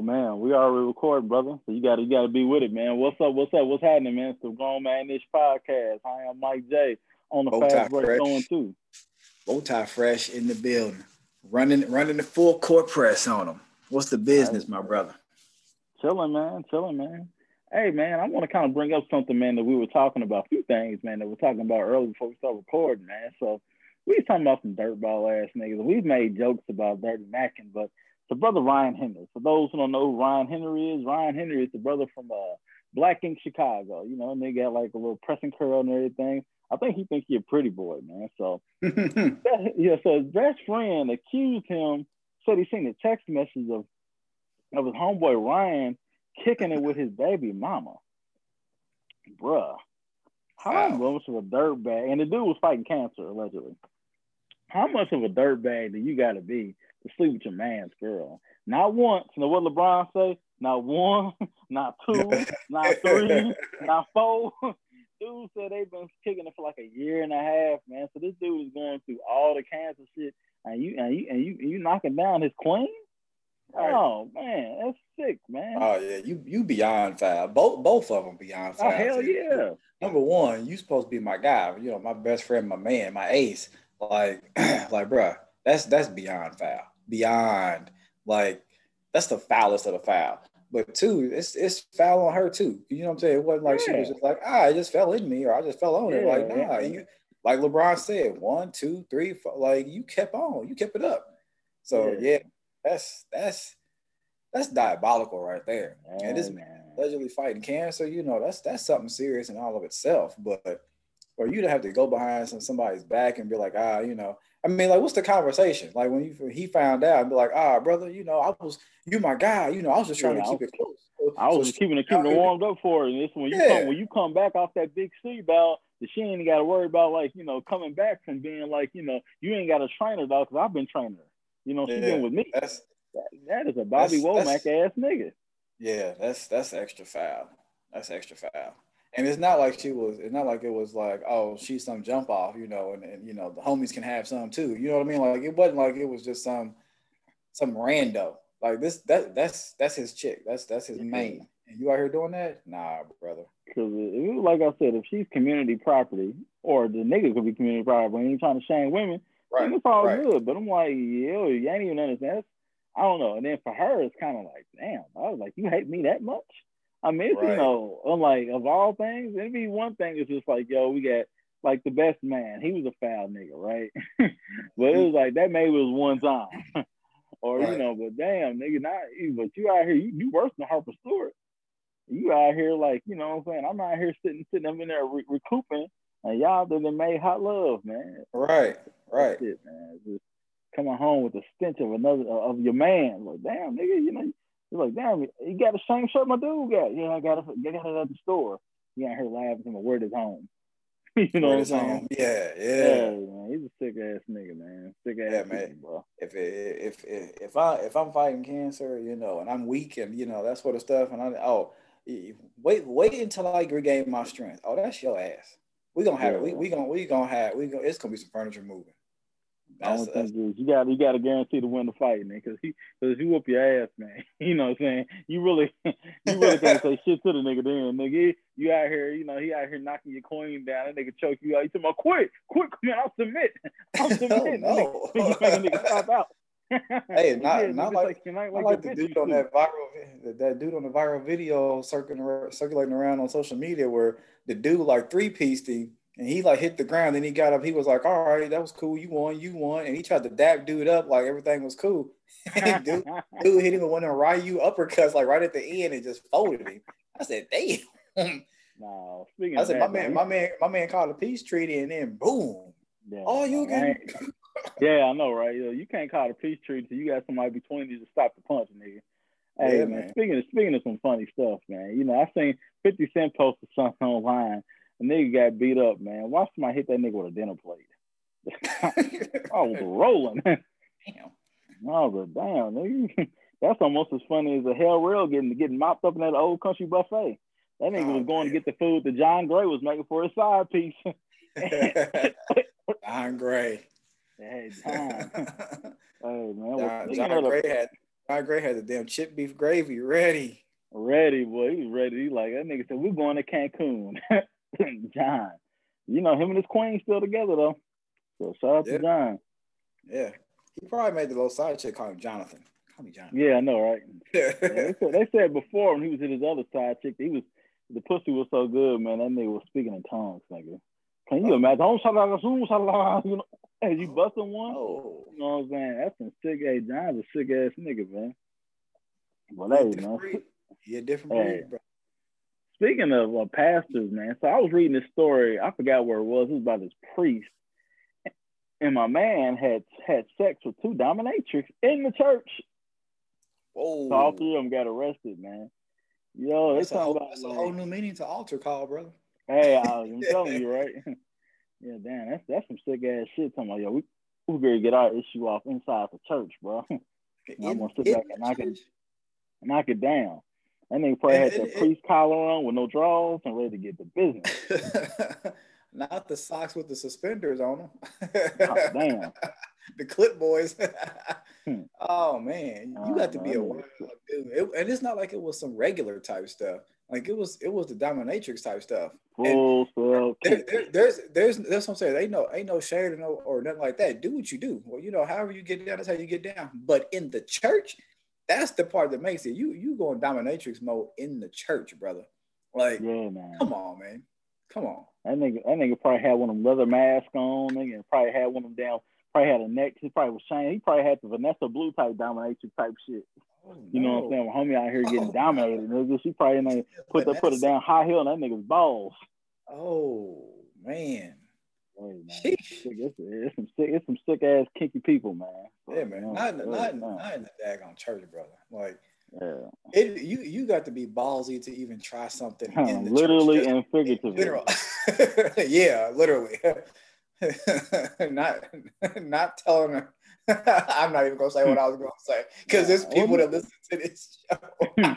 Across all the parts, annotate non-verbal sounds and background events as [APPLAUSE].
Oh man, we already recording, brother. So you gotta you gotta be with it, man. What's up? What's up? What's happening, man? It's the Grown Man Ish podcast. I am Mike J on the fast break fresh. going too. Bow tie fresh in the building, running running the full court press on them. What's the business, my brother? Chilling, man. Chilling, man. Hey, man, I want to kind of bring up something, man, that we were talking about. A few things, man, that we're talking about earlier before we start recording, man. So we was talking about some dirtball ass niggas. We've made jokes about Dirty Mackin, but the brother Ryan Henry. For those who don't know who Ryan Henry is, Ryan Henry is the brother from uh, Black Ink Chicago. You know, and they got like a little pressing curl and everything. I think he thinks he a pretty boy, man. So [LAUGHS] yeah, so his best friend accused him, said he seen a text message of of his homeboy Ryan kicking it with his baby mama. Bruh. How Wow. much of a dirt bag? And the dude was fighting cancer, allegedly. How much of a dirt bag do you gotta be to sleep with your man's girl? Not once. You know what LeBron say? Not one, [LAUGHS] not two, [LAUGHS] not three, not four. [LAUGHS] Dude said they've been kicking it for like a year and a half, man. So this dude is going through all the cancer shit, and you and you and you you knocking down his queen. Right. Oh man, that's sick, man. Oh yeah, you you beyond foul. Both both of them beyond oh hell too. yeah. Number one, you supposed to be my guy. You know, my best friend, my man, my ace. Like, [CLEARS THROAT] like, bruh, that's that's beyond foul. Beyond like that's the foulest of the foul. But two, it's it's foul on her too. You know what I'm saying? It wasn't like she was just like, ah, it just fell in me or I just fell on it. Like, nah, yeah. you like LeBron said, one, two, three, four, like you kept on, you kept it up. So Yeah. yeah, that's that's that's diabolical right there. And this man. allegedly fighting cancer, you know, that's that's something serious in all of itself. But for you to have to go behind some somebody's back and be like, ah, you know, I mean, like, what's the conversation? Like when you he found out be like, ah, brother, you know, I was you my guy, you know, I was just trying Yeah, to keep it close. So- I was so keeping it keeping it warmed up for her. And this when you Yeah. come when you come back off that big C bout, that she ain't got to worry about like you know coming back from being like you know you ain't got to train her dog because I've been training her. You know she Yeah. been with me. That's That, that is a Bobby That's- Womack that's- ass nigga. yeah, that's that's extra foul. That's extra foul. And it's not like she was. It's not like it was like, oh, she's some jump off, you know, and, and you know the homies can have some too. You know what I mean? Like it wasn't like it was just some some rando. Like this, that that's that's his chick. That's that's his main. And you out here doing that? Nah, brother. Because like I said, if she's community property or the nigga could be community property, and ain't trying to shame women, then it's all right. good. But I'm like, yo, you ain't even understand. That's, I don't know. And then for her, it's kind of like, damn. I was like, you hate me that much? I mean, it's, you Right. know, unlike of all things, it'd be one thing. It's just like, yo, we got like the best man. He was a foul nigga, right? [LAUGHS] but it mm-hmm. was like that maybe was one time, [LAUGHS] or you know. But damn, nigga, not. But you out here, you, you worse than Harper Stewart. You out here like, you know what I'm saying? I'm out here sitting, sitting up in there re- recouping, and y'all done made hot love, man. Right, right. It, man. Just coming home with the stench of another of your man. Like, damn, nigga, you know, you're like, damn, you got the same shirt my dude got. Yeah, I got it. I got it at the store. You out here laughing a word is home. [LAUGHS] you know Word what I'm saying? Yeah, Yeah, yeah. man. He's a sick ass nigga, man. Sick ass Yeah, nigga, man. bro. If it, if if if I if I'm fighting cancer, you know, and I'm weak and you know that sort of stuff, and I oh wait wait until I regain my strength. Oh, that's your ass. We gonna have it. We Yeah. we gonna we gonna have we gonna it's gonna be some furniture moving. The only That's, that's, thing is you got you got to guarantee to win the fight, man, because he because you whoop your ass, man. [LAUGHS] You know what I'm saying? You really [LAUGHS] you really can't [LAUGHS] say shit to the nigga then, nigga. You out here, you know, he out here knocking your queen down. That nigga choke you out. You talking about quit, quit, man. I'll submit. I'll submit. no. Nigga, you make a nigga stop out. Hey, not- Yeah, not like- you're not I like, like the dude on that viral vi- that- dude on the viral video circulating circulating around on social media where the dude like three pieced him and he like hit the ground and he got up he was like all right that was cool you won you won and he tried to dap dude up like everything was cool [LAUGHS] dude, [LAUGHS] dude hit him with one of Ryu uppercuts like right at the end and just folded him I said damn no, speaking I said that, my man my man my man called a peace treaty and then boom yeah, oh you can [LAUGHS] Yeah, I know, right? Yo, You can't call it a peace treaty till you got somebody between you to stop the punch, nigga. Hey Yeah, man, man. speaking of speaking of some funny stuff, man. You know, I seen 50 Cent posted something online. A nigga got beat up, man. Watch somebody hit that nigga with a dinner plate. [LAUGHS] I was rolling. [LAUGHS] Damn. I was like, damn, nigga. [LAUGHS] That's almost as funny as a hell real getting getting mopped up in that old country buffet. That nigga Oh, was going to get the food that John Gray was making for his side piece. Don Gray hey, John. Hey man, John, John Gray had John Gray had the damn chip beef gravy ready. Ready, boy. He was ready. He like that nigga said, "We're going to Cancun." [LAUGHS] John, you know him and his queen still together though. So shout out Yeah. to John. Yeah, he probably made the little side chick call him Jonathan. Call me Jonathan. Yeah, I know, right? [LAUGHS] Yeah, they, said, they said before when he was in his other side chick, he was the pussy was so good, man. That nigga was speaking in tongues, nigga. Can you Oh. imagine? Oh, shalala, zoom, shalala, You know, as you busting one. oh, You know what I'm saying? That's some sick ass. John's a sick ass nigga, man. But hey, different man. breed. A different Hey. breed, bro. Speaking of uh, pastors, man. So I was reading this story. I forgot where it was. It was about this priest, and my man had had sex with two dominatrix in the church. Whoa, So all three of them got arrested, man. Yo, that's, a whole, about that's a like, whole new meaning to altar call, brother. Hey, I, [LAUGHS] I'm telling you, right? [LAUGHS] yeah, damn, that's that's some sick ass shit. Talking about yo, we we better get our issue off inside the church, bro. [LAUGHS] I'm gonna sit back and knock it- Knock it down. That nigga probably had And- and- priest collar on with no drawers and ready to get the business. [LAUGHS] Not the socks with the suspenders on them. Oh, damn. [LAUGHS] the clip boys. [LAUGHS] Hmm. oh man, you Oh, got to be a wild dude. It- and it's not like it was some regular type stuff. Like it was, it was the dominatrix type stuff. Full spell. There, there, there's, there's, that's what I'm saying. Ain't no, ain't no shade or no or nothing like that. Do what you do. Well, you know, however you get down, that's how you get down. But in the church, that's the part that makes it. You, you go in dominatrix mode in the church, brother. Like, Yeah, man. come on, man, come on. That nigga, that nigga probably had one of them leather masks on, nigga, and probably had one of them down. Probably had a neck. He probably was shiny. He probably had the Vanessa Blue type dominatrix type shit. Oh, You know what I'm saying? When homie out here getting Oh, dominated, nigga, she probably ain't put that put it down high heel and that nigga's balls. Oh man, Hey, man. Sheesh. It's, it's some sick, it's some sick ass kinky people, man. yeah, man. You know, Not, in the- hey, not, in- man. not in the daggone church, brother. Like Yeah. it, you, you got to be ballsy to even try something. In the Literally church. and figuratively. literal. [LAUGHS] yeah, literally. [LAUGHS] not, not telling her. [LAUGHS] I'm not even gonna say what I was gonna say because there's people that listen to this show.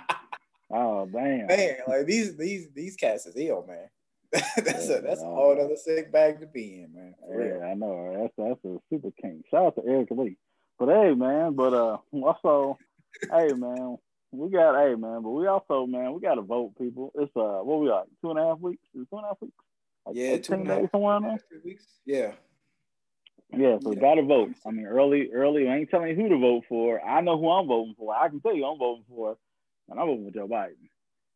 Oh damn. man, like these, these, these cats is ill, man. [LAUGHS] that's Yeah, a that's a whole other sick bag to be in, man. Yeah, I know. right? That's that's a super king. Shout out to Eric Lee. But hey, man. But uh, [LAUGHS] also, hey, man. We got hey, man. But we also, man, we got to vote, people. It's uh, what we got? Two and a half weeks. Is it two and a half weeks? Like Yeah, two 18 and a half- days somewhere there. Three weeks. Yeah. Yeah, so Yeah. got to vote. I mean, early, early. I ain't telling you who to vote for. I know who I'm voting for. I can tell you I'm voting for, and I'm voting for Joe Biden.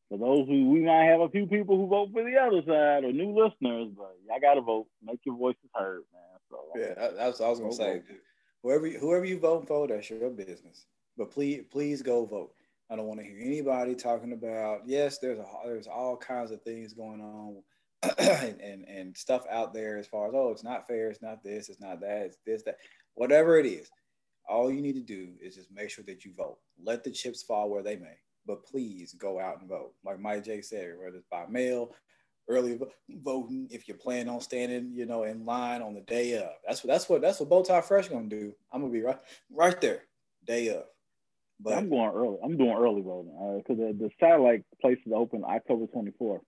For those who we might have a few people who vote for the other side or new listeners, but y'all got to vote. Make your voices heard, man. So Yeah, that's what I was gonna say. vote. Whoever whoever you vote for, that's your business. But please please go vote. I don't want to hear anybody talking about yes, there's a there's all kinds of things going on [CLEARS THROAT] and, and and stuff out there as far as oh it's not fair, it's not this, it's not that, it's this, that, whatever it is. All you need to do is just make sure that you vote. Let the chips fall where they may. But please go out and vote. Like Mike J said, whether it's by mail, early voting if you plan on standing, you know, in line on the day of. That's what that's what that's what Bowtie Fresh gonna do. I'm gonna be right right there, day of. But I'm going early. I'm doing early voting because the, the satellite places open October 24th.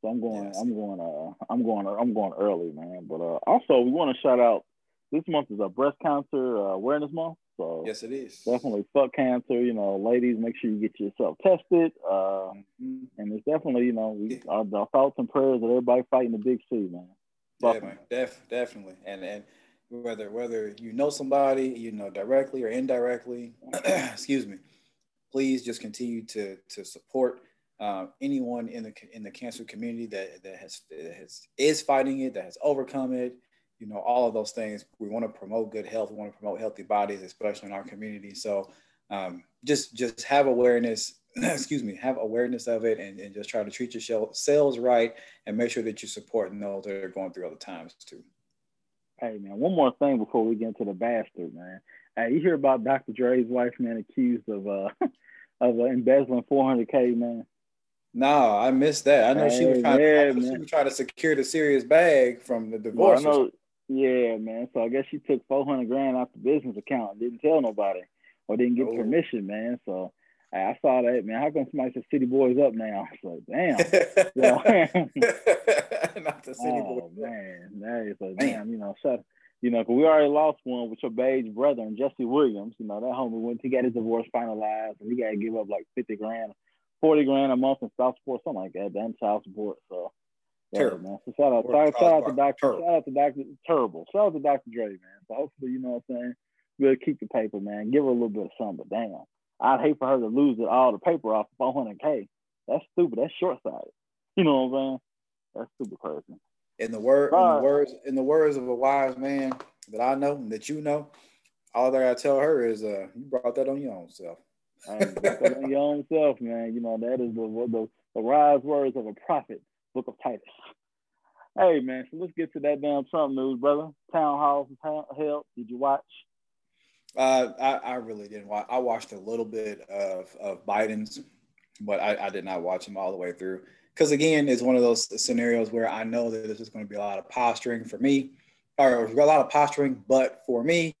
So I'm going. Yes. I'm going. Uh, I'm going. I'm going early, man. But uh, also, we want to shout out. This month is a breast cancer uh, awareness month. So yes, it is definitely fuck cancer. You know, ladies, make sure you get yourself tested. Uh, Mhm. and it's definitely, you know, we, our, our thoughts and prayers of everybody fighting the big C, man. Yeah, man, def, definitely. And and whether whether you know somebody, you know directly or indirectly, [CLEARS THROAT] excuse me, please just continue to to support uh, anyone in the in the cancer community that that has, that has is fighting it, that has overcome it. You know, all of those things. We want to promote good health. We want to promote healthy bodies, especially in our community. So um, just just have awareness. [CLEARS THROAT] excuse me, have awareness of it, and, and just try to treat yourselves right, and make sure that you support those that are going through other times too. Hey, man, one more thing before we get into the bastard, man. Hey, you hear about Dr. Dre's wife, man, accused of uh [LAUGHS] of uh, embezzling 400k, man. No, I missed that. I know she was trying. yeah, I she was trying to secure the serious bag from the Well, divorce. I know, yeah, man. So I guess she took 400 grand off the business account, didn't tell nobody, or didn't get Oh. permission, man. So hey, I saw that, man. How come somebody said City Boys up now? [LAUGHS] [LAUGHS] So damn. [LAUGHS] Not Yeah. the city oh boy. man, that is a damn. You know, shout You know, cause we already lost one with your beige brother and Jesse Williams. You know, that homie went to get his divorce finalized and he got to give up like 50 grand, 40 grand a month in child support, something like that, damn child support. So, yeah, terrible. man. So shout out, shout, shout out to Dr. Shout out to Dr. Terrible. Shout out to Dr. Dre, man. So hopefully, you know what I'm saying? We'll keep the paper, man. Give her a little bit of something, but damn. I'd hate for her to lose it all the paper off 400K. That's stupid. That's short sighted. [LAUGHS] You know what I'm saying? That's super crazy. In the word, in the words, in the words of a wise man that I know and that you know, all that I tell her is, uh, you brought that on your own self. that on your own self, man. You know that is the, the the wise words of a prophet. Book of Titus. Hey man, so let's get to that damn Trump news, brother. Town halls held. Did you watch? Uh, I, I really didn't watch. I watched a little bit of of Biden's, but I, I did not watch him all the way through because again, it's one of those scenarios where I know that there's just going to be a lot of posturing for me, or a lot of posturing, but for me,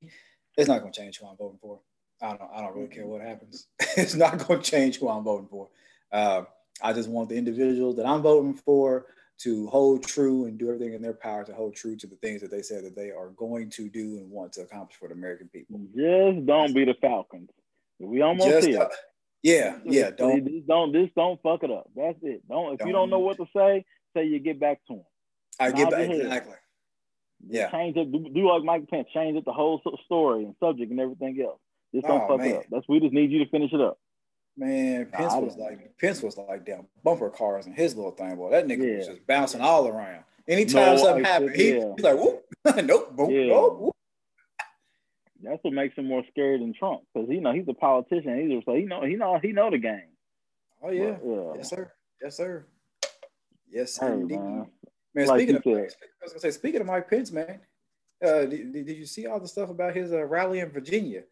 it's not going to change who I'm voting for. I don't, I don't really care what happens. [LAUGHS] it's not going to change who I'm voting for. Uh, I just want the individuals that I'm voting for to hold true and do everything in their power to hold true to the things that they said that they are going to do and want to accomplish for the American people. Just don't be the Falcons. We almost just, here. Uh, yeah, yeah. Don't just don't just don't fuck it up. That's it. Don't if don't, you don't know what to say, say you get back to him. I get back exactly. Yeah. Change it. Do, do, like Mike Pence. Change it the whole story and subject and everything else. Just don't oh, fuck man. it up. That's we just need you to finish it up. Man, Pence nah, was like Pence was like damn bumper cars and his little thing. Boy, that nigga yeah. was just bouncing all around. Anytime no, something happened, he, yeah. he's like, whoop, [LAUGHS] nope, boom, yeah. nope, whoop. That's what makes him more scary than Trump because you know he's a politician. He's just like he know he know he know the game. Oh yeah, but, yes sir, yes sir, yes sir. Hey, man. man like speaking of, said. I was gonna say, speaking of Mike Pence, man, uh, did, did you see all the stuff about his uh, rally in Virginia?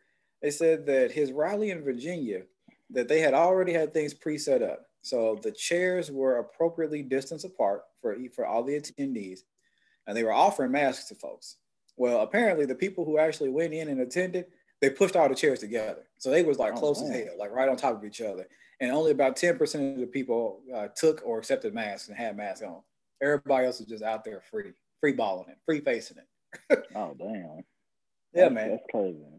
They said that his rally in Virginia that they had already had things pre-set up. So the chairs were appropriately distanced apart for for all the attendees, and they were offering masks to folks. Well, apparently the people who actually went in and attended, they pushed all the chairs together. So they was like oh, close man. as hell, like right on top of each other. And only about 10% of the people uh, took or accepted masks and had masks on. Everybody else was just out there free, free balling it, free facing it. [LAUGHS] oh, damn. Yeah, that's, man. That's crazy. I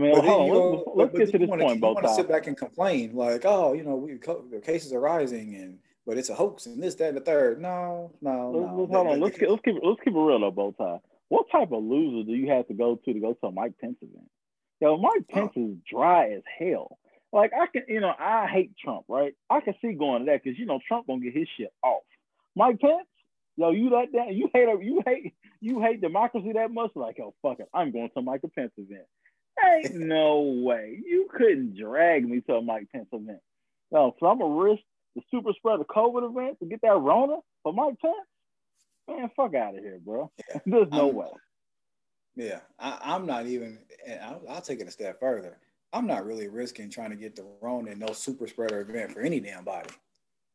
mean, hold on. Oh, let's, let's get to this wanna, point. You want to sit back and complain, like, oh, you know, we the cases are rising, and but it's a hoax, and this, that, and the third. No, no, let's, no. Let's, hold on. Let's keep, let's keep let's keep it real, though, bow tie. What type of loser do you have to go to to go to a Mike Pence event? Yo, Mike Pence oh. is dry as hell. Like I can, you know, I hate Trump, right? I can see going to that because you know Trump gonna get his shit off. Mike Pence, yo, you that damn, you hate you hate you hate democracy that much? Like, yo, fuck it, I'm going to Mike Pence event. Ain't no way you couldn't drag me to a Mike Pence event. No, so I'm gonna risk the super spreader COVID event to get that Rona for Mike Pence. Man, fuck out of here, bro. Yeah. There's no I'm, way. Yeah, I, am not even. I'll, I'll, take it a step further. I'm not really risking trying to get the Rona in no super spreader event for any damn body.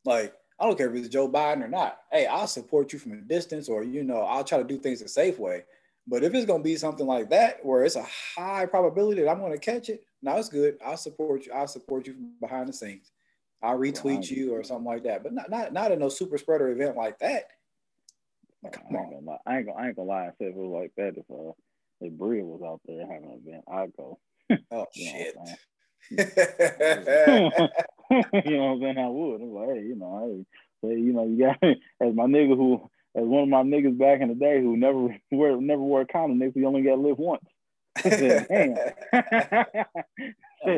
Like, I don't care if it's Joe Biden or not. Hey, I'll support you from a distance, or you know, I'll try to do things a safe way. But if it's gonna be something like that, where it's a high probability that I'm gonna catch it, now it's good. I'll support you. I'll support you from behind the scenes. I'll retweet you or something like that. But not not not in no super spreader event like that. Come I ain't gonna lie. I ain't gonna, I ain't gonna lie if it was like that. If uh, if Bria was out there having an event, I'd go. [LAUGHS] Oh shit. [LAUGHS] you know what I'm saying? I would. I'm like, hey, you know, hey, say, you know, you got [LAUGHS] as my nigga who, as one of my niggas back in the day who never [LAUGHS] wear never wore a condom, nigga, you only got to live once. [LAUGHS] said, damn. [LAUGHS]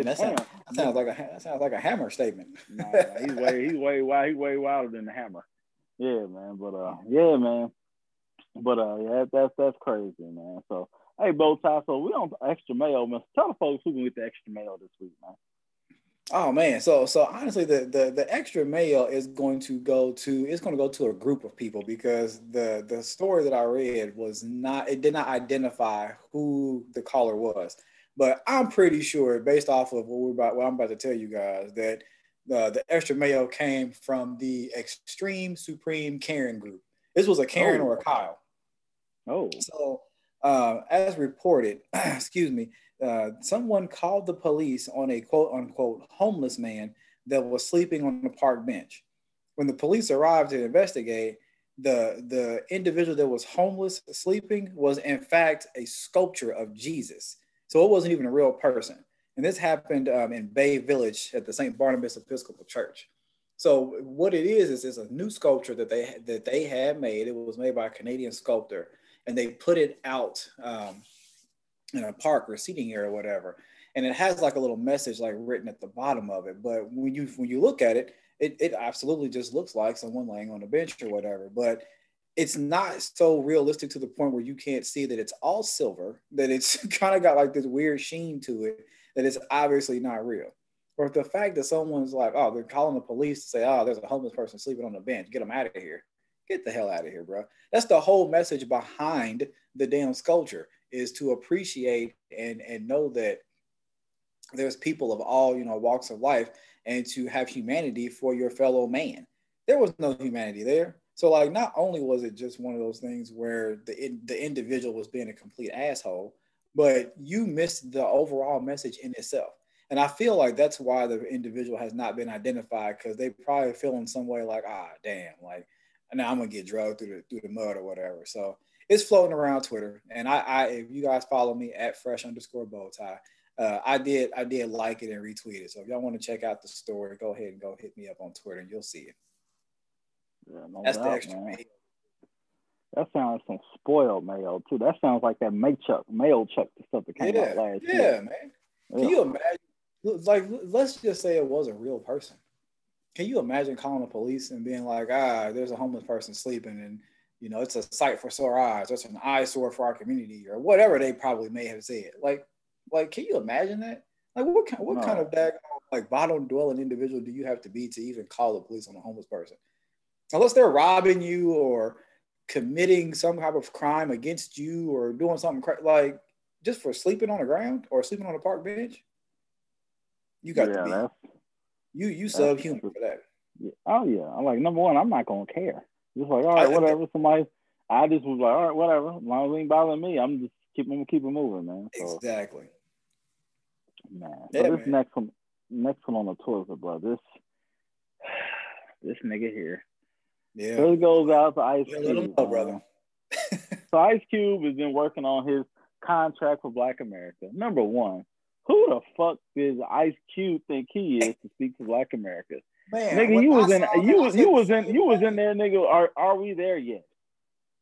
that, sounds, that sounds like a that sounds like a hammer statement. nah, he's way he's way wild he's way wilder than the hammer. Yeah, man. But uh, yeah, man. But uh, yeah, that's that's crazy, man. So hey, bow tie. So we on extra mail, man. Tell the folks who can get the extra mail this week, man. Oh man, so so honestly, the the the extra mail is going to go to it's going to go to a group of people because the the story that I read was not it did not identify who the caller was, but I'm pretty sure based off of what we're about what I'm about to tell you guys that the the extra mail came from the Extreme Supreme Karen group. This was a Karen oh. or a Kyle. Oh. So, uh, as reported, [CLEARS THROAT] excuse me, uh, someone called the police on a quote unquote homeless man that was sleeping on the park bench. When the police arrived to investigate, the the individual that was homeless sleeping was in fact a sculpture of Jesus. So it wasn't even a real person. And this happened um, in Bay Village at the St. Barnabas Episcopal Church. So what it is is it's a new sculpture that they that they had made. It was made by a Canadian sculptor, and they put it out um, in a park or seating area or whatever. And it has like a little message like written at the bottom of it. But when you when you look at it, it, it absolutely just looks like someone laying on a bench or whatever. But it's not so realistic to the point where you can't see that it's all silver, that it's [LAUGHS] kind of got like this weird sheen to it, that it's obviously not real. Or the fact that someone's like, oh, they're calling the police to say, oh, there's a homeless person sleeping on the bench, get them out of here. Get the hell out of here, bro. That's the whole message behind the damn sculpture is to appreciate and and know that there's people of all you know walks of life and to have humanity for your fellow man. There was no humanity there. So like not only was it just one of those things where the the individual was being a complete asshole, but you missed the overall message in itself. And I feel like that's why the individual has not been identified because they probably feel in some way like, ah, damn, like now I'm gonna get drugged through the through the mud or whatever. So it's floating around Twitter. And I, I if you guys follow me at fresh underscore bow tie, uh, I did I did like it and retweet it. So if y'all want to check out the story, go ahead and go hit me up on Twitter and you'll see it. Yeah, no That's doubt, the extra man. That sounds like some spoiled mayo too. That sounds like that Chuck mail Chuck the stuff that came yeah, out last yeah, year. Yeah, man. Can yeah. you imagine? Like, let's just say it was a real person. Can you imagine calling the police and being like, ah, there's a homeless person sleeping and you know, it's a sight for sore eyes, or it's an eyesore for our community, or whatever they probably may have said. Like, like, can you imagine that? Like, what kind, what no. kind of dag, like bottom dwelling individual do you have to be to even call the police on a homeless person? Unless they're robbing you or committing some type of crime against you or doing something cra- like just for sleeping on the ground or sleeping on a park bench. You got yeah, to be you you subhuman for that. Yeah. Oh yeah, I'm like number one. I'm not gonna care. Just like all right, whatever. Somebody, I just was like, all right, whatever. As long as it ain't bothering me, I'm just keep them keep it moving, man. So, exactly. Man, yeah, so this man. next one, next one on the Twitter, bro. This [SIGHS] this nigga here. Yeah. It goes out to Ice yeah, Cube, know, brother. [LAUGHS] so Ice Cube has been working on his contract for Black America. Number one, who the fuck does Ice Cube think he is to speak to Black America? Man, nigga, you was in you was you was in you was in there, nigga. Are are we there yet?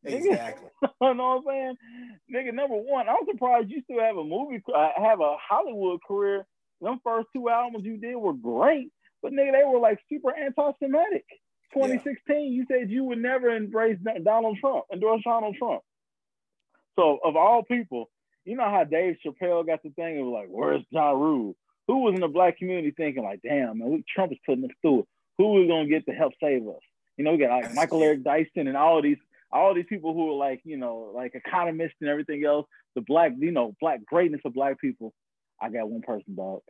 Exactly. [LAUGHS] you know what I'm saying? Nigga, number one, I'm surprised you still have a movie, uh, have a Hollywood career. Them first two albums you did were great, but nigga, they were like super anti-Semitic. 2016, yeah. you said you would never embrace Donald Trump, endorse Donald Trump. So of all people, you know how Dave Chappelle got the thing of like, where's Ja Rule? Who was in the black community thinking like, damn, man, Trump is putting us through it. we gonna get to help save us? You know, we got like Michael Eric Dyson and all these all these people who are like, you know, like economists and everything else, the black, you know, black greatness of black people. I got one person, dog.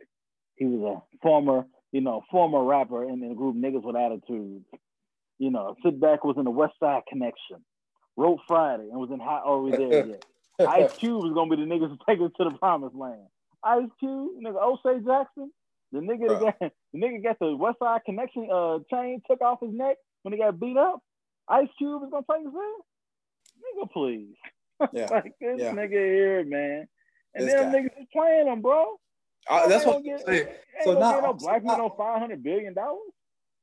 He was a former, you know, former rapper in the group Niggas with Attitudes. You know, sit back was in the West Side Connection, wrote Friday and was in Hot Are There [LAUGHS] Yet? Ice Cube is gonna be the niggas who take us to the promised land. Ice Cube, nigga, O'Shea Jackson, the nigga that got the nigga got the West Side Connection uh chain took off his neck when he got beat up. Ice Cube is gonna take us in? Nigga, please. [LAUGHS] Yeah. like this yeah. nigga here, man. And this then guy. niggas is playing him, bro. Uh, that's what I'm saying. So now no black man on five hundred billion dollars.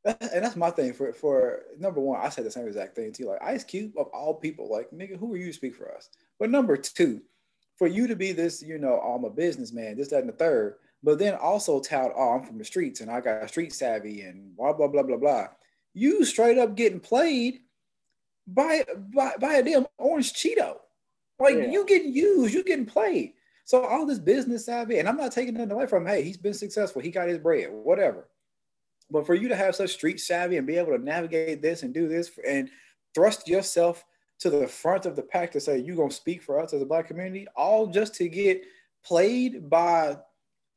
And that's my thing for for number one. I said the same exact thing too. Like Ice Cube of all people, like nigga, who are you to speak for us? But number two, for you to be this, you know, oh, I'm a businessman, this, that, and the third, but then also tout, oh, I'm from the streets and I got street savvy and blah blah blah blah blah. You straight up getting played by by, by a damn orange Cheeto. Like yeah. you getting used, you getting played. So all this business savvy, and I'm not taking nothing away from him. Hey, he's been successful. He got his bread, whatever. But for you to have such street savvy and be able to navigate this and do this and thrust yourself to the front of the pack to say you're gonna speak for us as a black community, all just to get played by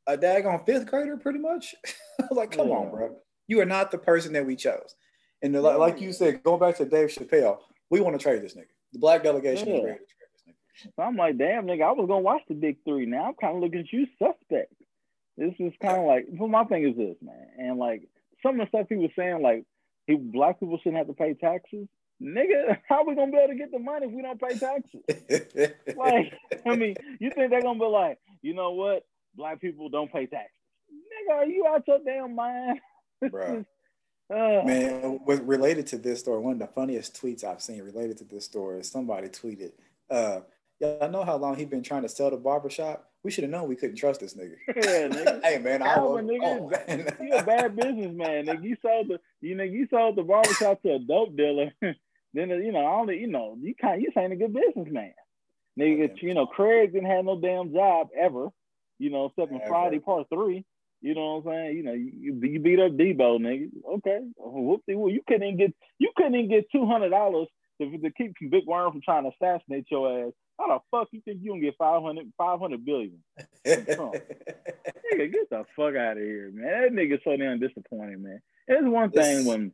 a daggone fifth grader, pretty much. [LAUGHS] like, come yeah. on, bro. You are not the person that we chose. And the, like, like you said, going back to Dave Chappelle, we want to trade this nigga. The black delegation yeah. is ready to trade this nigga. So I'm like, damn, nigga, I was gonna watch the big three. Now I'm kind of looking at you suspect. This is kind of [LAUGHS] like, well, my thing is this, man, and like some of the stuff he was saying, like, he, black people shouldn't have to pay taxes. nigga, [LAUGHS] how we gonna be able to get the money if we don't pay taxes? [LAUGHS] like, I mean, you think they're gonna be like, you know what? Black people don't pay taxes. Nigga, are you out your damn mind? [LAUGHS] Bro. uh, Man, with related to this story, one of the funniest tweets I've seen related to this story is somebody tweeted, uh, yeah, I know how long he been trying to sell the barbershop. We should have known we couldn't trust this nigga. [LAUGHS] Yeah, nigga. [LAUGHS] hey man, I was, nigga, oh, you a bad businessman, nigga. You sold the you know you sold the barbershop to a dope dealer. [LAUGHS] then you know, I only you know, you kind you ain't a good businessman. Nigga, oh, you know, Craig didn't have no damn job ever, you know, except in Friday part three. You know what I'm saying? You know, you, you beat up Debo, nigga. Okay. Whoopsie, well, you couldn't even get you couldn't even get two hundred dollars to, to keep Big Worm from trying to assassinate your ass how the fuck you think you gonna get 500, 500 billion? [LAUGHS] nigga, get the fuck out of here, man. That nigga so damn disappointing, man. It's one thing when,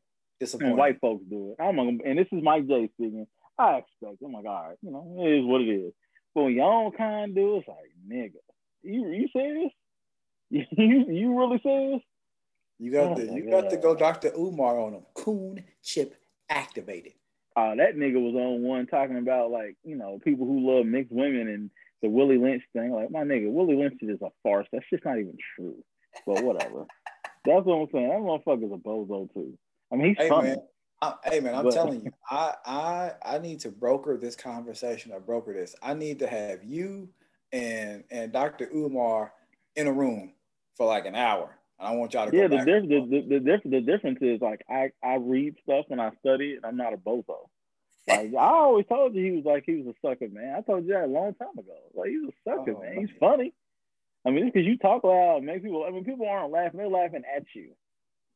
when white folks do it. I'm gonna, and this is Mike J speaking. I expect. I'm like, all right, you know, it is what it is. But when your own kind do, it's like, nigga, you you serious? [LAUGHS] you you really serious? You got oh to you God. got to go Dr. Umar on them. Coon chip activated uh, that nigga was on one talking about like you know people who love mixed women and the Willie Lynch thing. Like my nigga, Willie Lynch is a farce. That's just not even true. But whatever. [LAUGHS] That's what I'm saying. That motherfucker's a bozo too. I mean, he's hey, funny. Man. I, hey man, I'm but, telling you, I I I need to broker this conversation or broker this. I need to have you and and Dr. Umar in a room for like an hour I want y'all to yeah. the, diff- the, the, the, diff- the difference is like I, I read stuff and I study. And I'm not a bozo. Like I [LAUGHS] always told you, he was like he was a sucker, man. I told you that a long time ago. Like he's a sucker, oh, man. He's funny. I mean, because you talk loud, make people. I mean, people aren't laughing; they're laughing at you.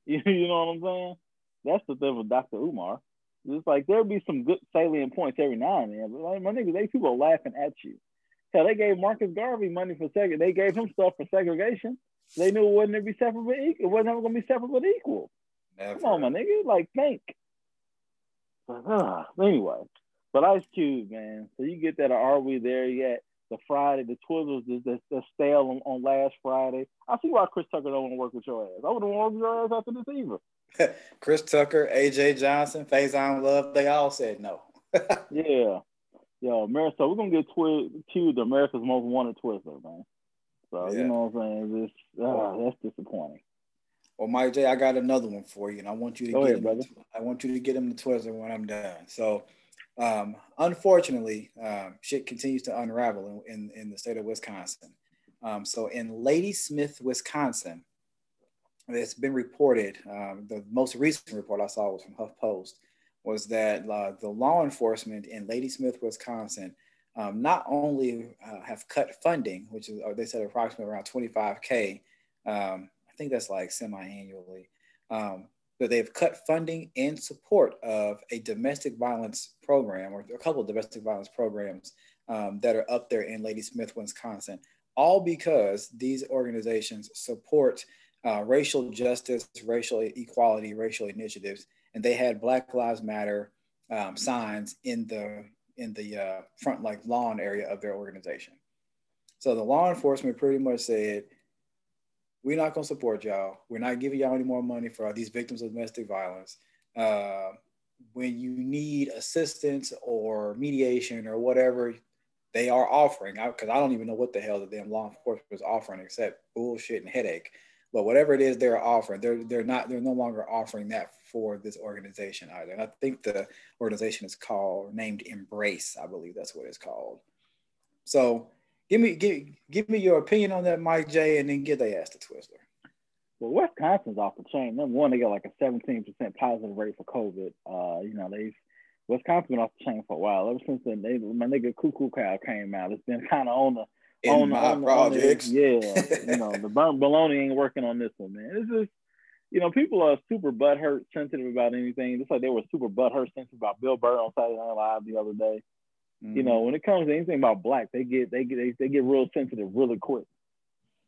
You, [LAUGHS] you know what I'm saying? That's the thing with Dr. Umar. It's like there'll be some good salient points every now and then, but like my niggas, they people are laughing at you. Hell, they gave Marcus Garvey money for segregation. They gave him stuff for segregation. They knew it wasn't gonna be separate but equal. It wasn't ever gonna be separate but equal. Never. Come on, my nigga. Like think. But, uh, anyway, but Ice Cube, man. So you get that? Are we there yet? The Friday, the Twizzlers, the, the, the stale on, on, last Friday. I see why Chris Tucker don't want to work with your ass. I would have worked with your ass after this either. [LAUGHS] Chris Tucker, AJ Johnson, Faizon Love, they all said no. [LAUGHS] yeah. Yo, America, so we're gonna get twi- Cube America's most wanted Twizzler, man. So yeah. you know what I'm saying? Just uh, that's disappointing. Well, Mike J, I got another one for you, and I want you to Go get ahead, him. To, I want you to get him the Twizzler when I'm done. So, um, unfortunately, um, shit continues to unravel in, in, in the state of Wisconsin. Um, so, in Ladysmith, Wisconsin, it's been reported. Um, the most recent report I saw was from HuffPost. Was that uh, the law enforcement in Ladysmith, Wisconsin, um, not only uh, have cut funding, which is, they said approximately around 25K, um, I think that's like semi-annually, um, but they've cut funding in support of a domestic violence program or a couple of domestic violence programs um, that are up there in Ladysmith, Wisconsin, all because these organizations support uh, racial justice, racial equality, racial initiatives, and they had Black Lives Matter um, signs in the in the uh, front like lawn area of their organization. So the law enforcement pretty much said, we're not going to support y'all. We're not giving y'all any more money for these victims of domestic violence. Uh, when you need assistance or mediation or whatever they are offering, because I, I, don't even know what the hell the damn law enforcement is offering except bullshit and headache. But whatever it is they're offering, they're they're not they're no longer offering that for this organization either. And I think the organization is called named Embrace, I believe that's what it's called. So give me give, give me your opinion on that, Mike J, and then get they ass to Twizzler. Well, Wisconsin's off the chain. Number one, they got like a 17% positive rate for COVID. Uh, you know, they've Wisconsin's been off the chain for a while. Ever since then, they, my nigga Cuckoo Cow came out, it's been [LAUGHS] kind of on the in on, my on, projects. On the, yeah, [LAUGHS] you know, the baloney ain't working on this one, man. It's just you know, people are super butthurt sensitive about anything. Just like they were super butthurt sensitive about Bill Burr on Saturday Night Live the other day. Mm-hmm. You know, when it comes to anything about black, they get they get they, they get real sensitive really quick.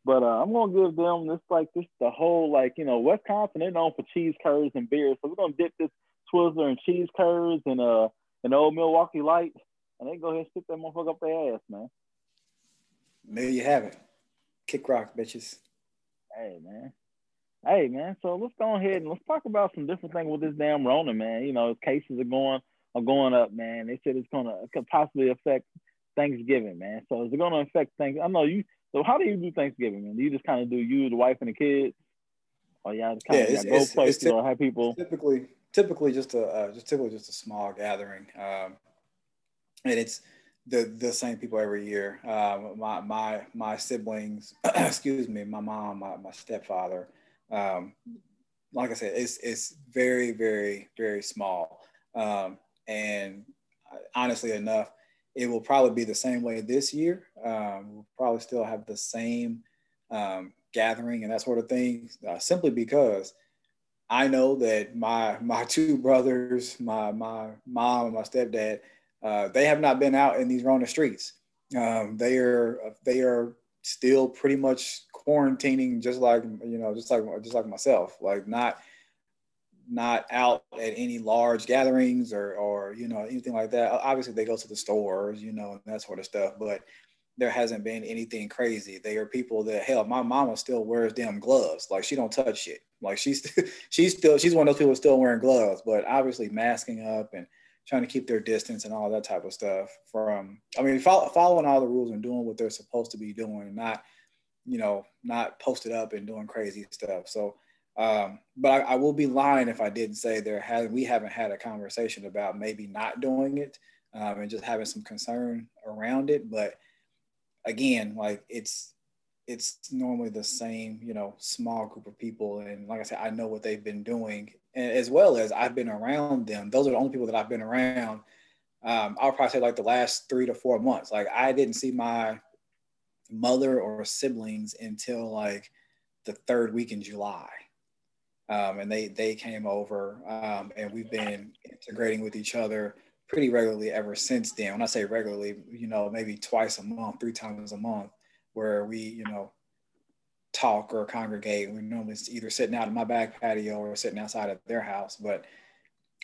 But uh, I'm gonna give them this like this the whole like you know Wisconsin they're known for cheese curds and beer, so we're gonna dip this Twizzler in cheese curds and uh an old Milwaukee Light, and they go ahead and stick that motherfucker up their ass, man. There you have it. Kick rock, bitches. Hey man. Hey man, so let's go ahead and let's talk about some different things with this damn Rona, man. You know, cases are going are going up, man. They said it's gonna could possibly affect Thanksgiving, man. So is it gonna affect things? I know you. So how do you do Thanksgiving, man? Do you just kind of do you, the wife, and the kids, or y'all kind yeah, of go places or have people? Typically, typically just a uh, just typically just a small gathering, um, and it's the the same people every year. Um, my my my siblings, [CLEARS THROAT] excuse me, my mom, my, my stepfather. Um, like I said, it's it's very very very small, um, and honestly enough, it will probably be the same way this year. Um, we'll probably still have the same um, gathering and that sort of thing, uh, simply because I know that my my two brothers, my my mom and my stepdad, uh, they have not been out in these Rona streets. Um, they are they are still pretty much quarantining, just like you know, just like just like myself, like not not out at any large gatherings or or you know anything like that. Obviously, they go to the stores, you know, and that sort of stuff, but there hasn't been anything crazy. They are people that hell, my mama still wears damn gloves. Like she don't touch shit. Like she's [LAUGHS] she's still she's one of those people still wearing gloves, but obviously masking up and trying to keep their distance and all that type of stuff. From I mean, follow, following all the rules and doing what they're supposed to be doing, and not you know not posted up and doing crazy stuff. So um, but I, I, will be lying if I didn't say there has we haven't had a conversation about maybe not doing it um, and just having some concern around it. But again, like it's it's normally the same, you know, small group of people, and like I said, I know what they've been doing, and as well as I've been around them. Those are the only people that I've been around. Um, I'll probably say like the last three to four months. Like I didn't see my mother or siblings until like the third week in July um, and they they came over, um, and we've been integrating with each other pretty regularly ever since then. When I say regularly, you know, maybe twice a month, three times a month, where we, you know, talk or congregate. We're normally either sitting out in my back patio or sitting outside of their house. But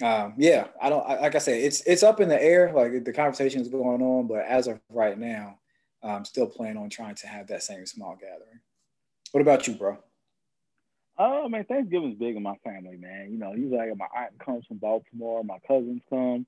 um, yeah, I don't like I said, it's it's up in the air. Like the conversation is going on, but as of right now, I'm still planning on trying to have that same small gathering. What about you, bro? Oh man, Thanksgiving's big in my family, man. You know, usually got my aunt comes from Baltimore, my cousins come.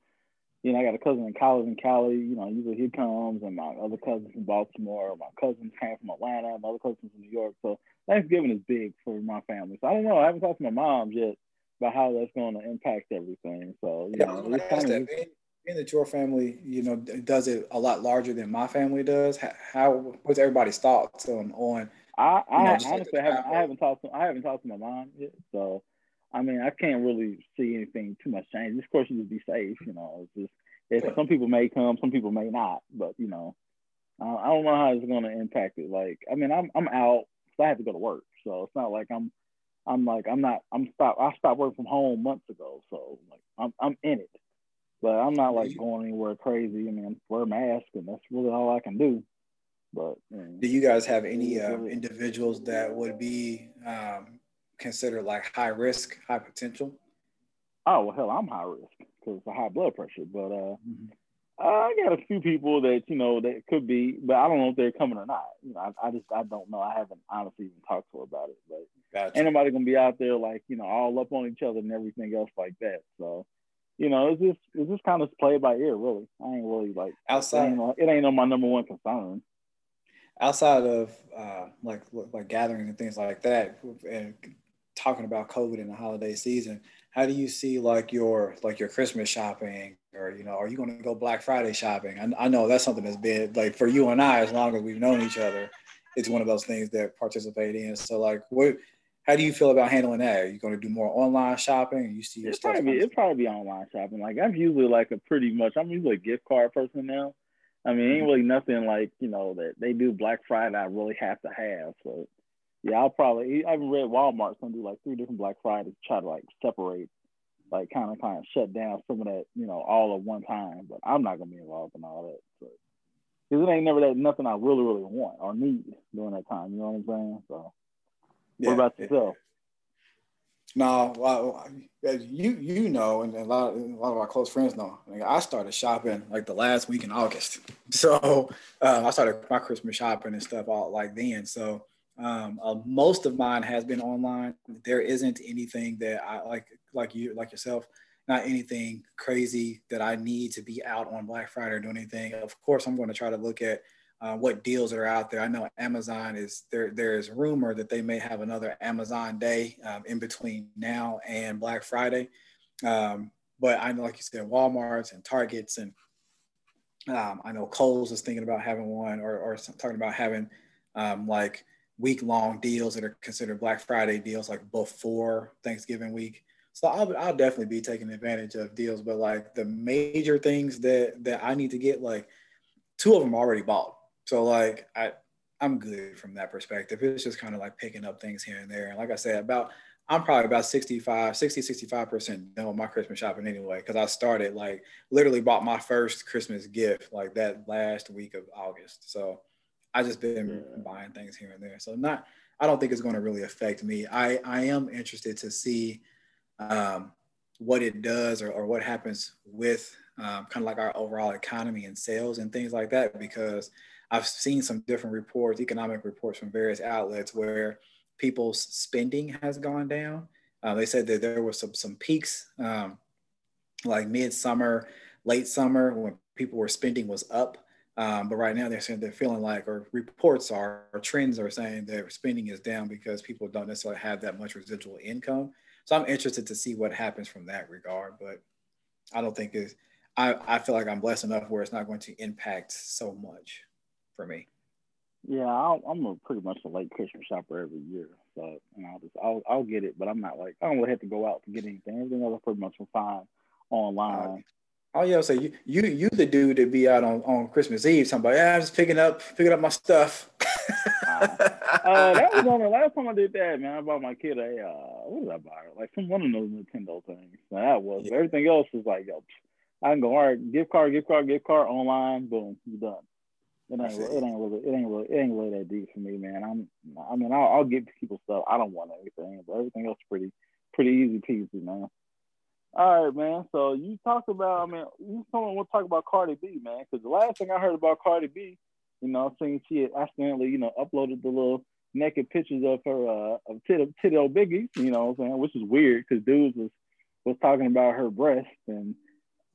You know, I got a cousin in college in Cali. You know, usually he comes, and my other cousins from Baltimore. My cousins came from Atlanta. My other cousins from New York. So Thanksgiving is big for my family. So I don't know. I haven't talked to my mom yet about how that's going to impact everything. So you yeah, know, it's kind of being that your family, you know, does it a lot larger than my family does. How what's everybody's thoughts on on I, I know, honestly haven't I haven't talked to I haven't talked to my mom yet, so I mean I can't really see anything too much change. This course, you just be safe, you know. It's just if some people may come, some people may not, but you know, uh, I don't know how it's going to impact it. Like I mean, I'm I'm out, so I have to go to work, so it's not like I'm I'm like I'm not I'm stop I stopped working from home months ago, so like I'm I'm in it, but I'm not like going anywhere crazy. I mean, wear a mask, and that's really all I can do. But do you guys have any uh, individuals that would be um, considered like high risk, high potential? Oh well, hell, I'm high risk because of high blood pressure. But uh, mm-hmm. I got a few people that you know that could be, but I don't know if they're coming or not. You know, I, I just I don't know. I haven't honestly even talked to her about it. But gotcha. ain't nobody gonna be out there like you know all up on each other and everything else like that. So you know, it's just it's just kind of play by ear, really. I ain't really like outside. It ain't, it ain't on my number one concern outside of uh, like like gathering and things like that, and talking about COVID in the holiday season, how do you see like your like your Christmas shopping, or you know, are you going to go Black Friday shopping? I, I know that's something that's been like for you and I, as long as we've known each other, it's one of those things that participate in. So like, what? How do you feel about handling that? Are you going to do more online shopping? you see your it's stuff? Probably, it'll probably be online shopping. Like I'm usually like a pretty much. I'm usually a gift card person now. I mean, ain't mm-hmm. really nothing like you know that they do Black Friday. I really have to have. So yeah, I'll probably. I haven't read Walmart's gonna do like three different Black Fridays to try to like separate, like kind of kind of shut down some of that, you know, all at one time. But I'm not gonna be involved in all that. So because it ain't never that nothing I really really want or need during that time. You know what I'm saying? So yeah, what about yourself? No, well, you you know, and a lot, of, a lot of our close friends know. Like, I started shopping like the last week in August, [LAUGHS] so uh, I started my Christmas shopping and stuff all like then. So um, uh, most of mine has been online. There isn't anything that I like, like you, like yourself. not anything crazy that I need to be out on Black Friday or do anything. Of course, I'm going to try to look at uh, what deals are out there. I know Amazon is there. There is rumor that they may have another Amazon Day um, in between now and Black Friday. Um, but I know, like you said, WalMarts and Targets and um, I know Kohl's is thinking about having one or, or talking about having um, like week long deals that are considered Black Friday deals, like before Thanksgiving week. So I'll, I'll definitely be taking advantage of deals, but like the major things that that I need to get, like two of them already bought. So like I I'm good from that perspective. It's just kind of like picking up things here and there. And like I said, about I'm probably about 65, 60, 65% done with my Christmas shopping anyway. Cause I started like literally bought my first Christmas gift like that last week of August. So I just been yeah. buying things here and there. So not, I don't think it's going to really affect me. I, I am interested to see um, what it does or, or what happens with um, kind of like our overall economy and sales and things like that, because I've seen some different reports, economic reports from various outlets where people's spending has gone down. Uh, they said that there were some some peaks, um, like midsummer, late summer, when people were spending was up. Um, but right now they're saying they're feeling like, or reports are, or trends are saying their spending is down because people don't necessarily have that much residual income. So I'm interested to see what happens from that regard. But I don't think it's. I, I feel like I'm blessed enough where it's not going to impact so much for me. Yeah, i am a pretty much a late Christmas shopper every year, so and I'll just I'll I'll get it, but I'm not like I don't really have to go out to get anything. Everything else I pretty much will find online. Oh yeah, so you you you the dude to be out on, on Christmas Eve. Somebody, yeah, I'm just picking up picking up my stuff. uh, that was [LAUGHS] on the last time I did that, man. I bought my kid a uh, what did I buy? Like some one of those Nintendo things. Now, that was yeah. everything else was like, yo, I can go all right, gift card, gift card, gift card, online, boom, you done. It ain't, it ain't really, it ain't really, it ain't really that deep for me, man. I'm, I mean, I'll, I'll give people stuff. I don't want anything, but everything else is pretty, pretty easy peasy, man. All right, man. So you talked about, I mean, you told me we'll talk about Cardi B, man, because the last thing I heard about Cardi B, you know, saying she had accidentally, you know, uploaded the little naked pictures of her, uh, of titty, titty old biggie, you know what I'm saying, which is weird because dudes was was talking about her breasts and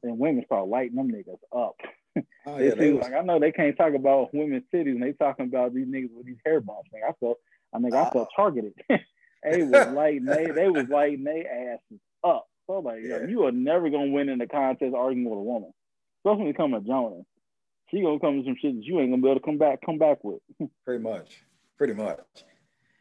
and women started lighting them niggas up. Oh, yeah, they like I know they can't talk about women's cities and they talking about these niggas with these hair bumps. Like I felt, I think I felt targeted. [LAUGHS] they was lighting they they was lighting their asses up. So like, yeah. you are never gonna win in the contest arguing with a woman, especially when it comes to Jonas. She gonna come with some shit that you ain't gonna be able to come back come back with. [LAUGHS] pretty much, pretty much.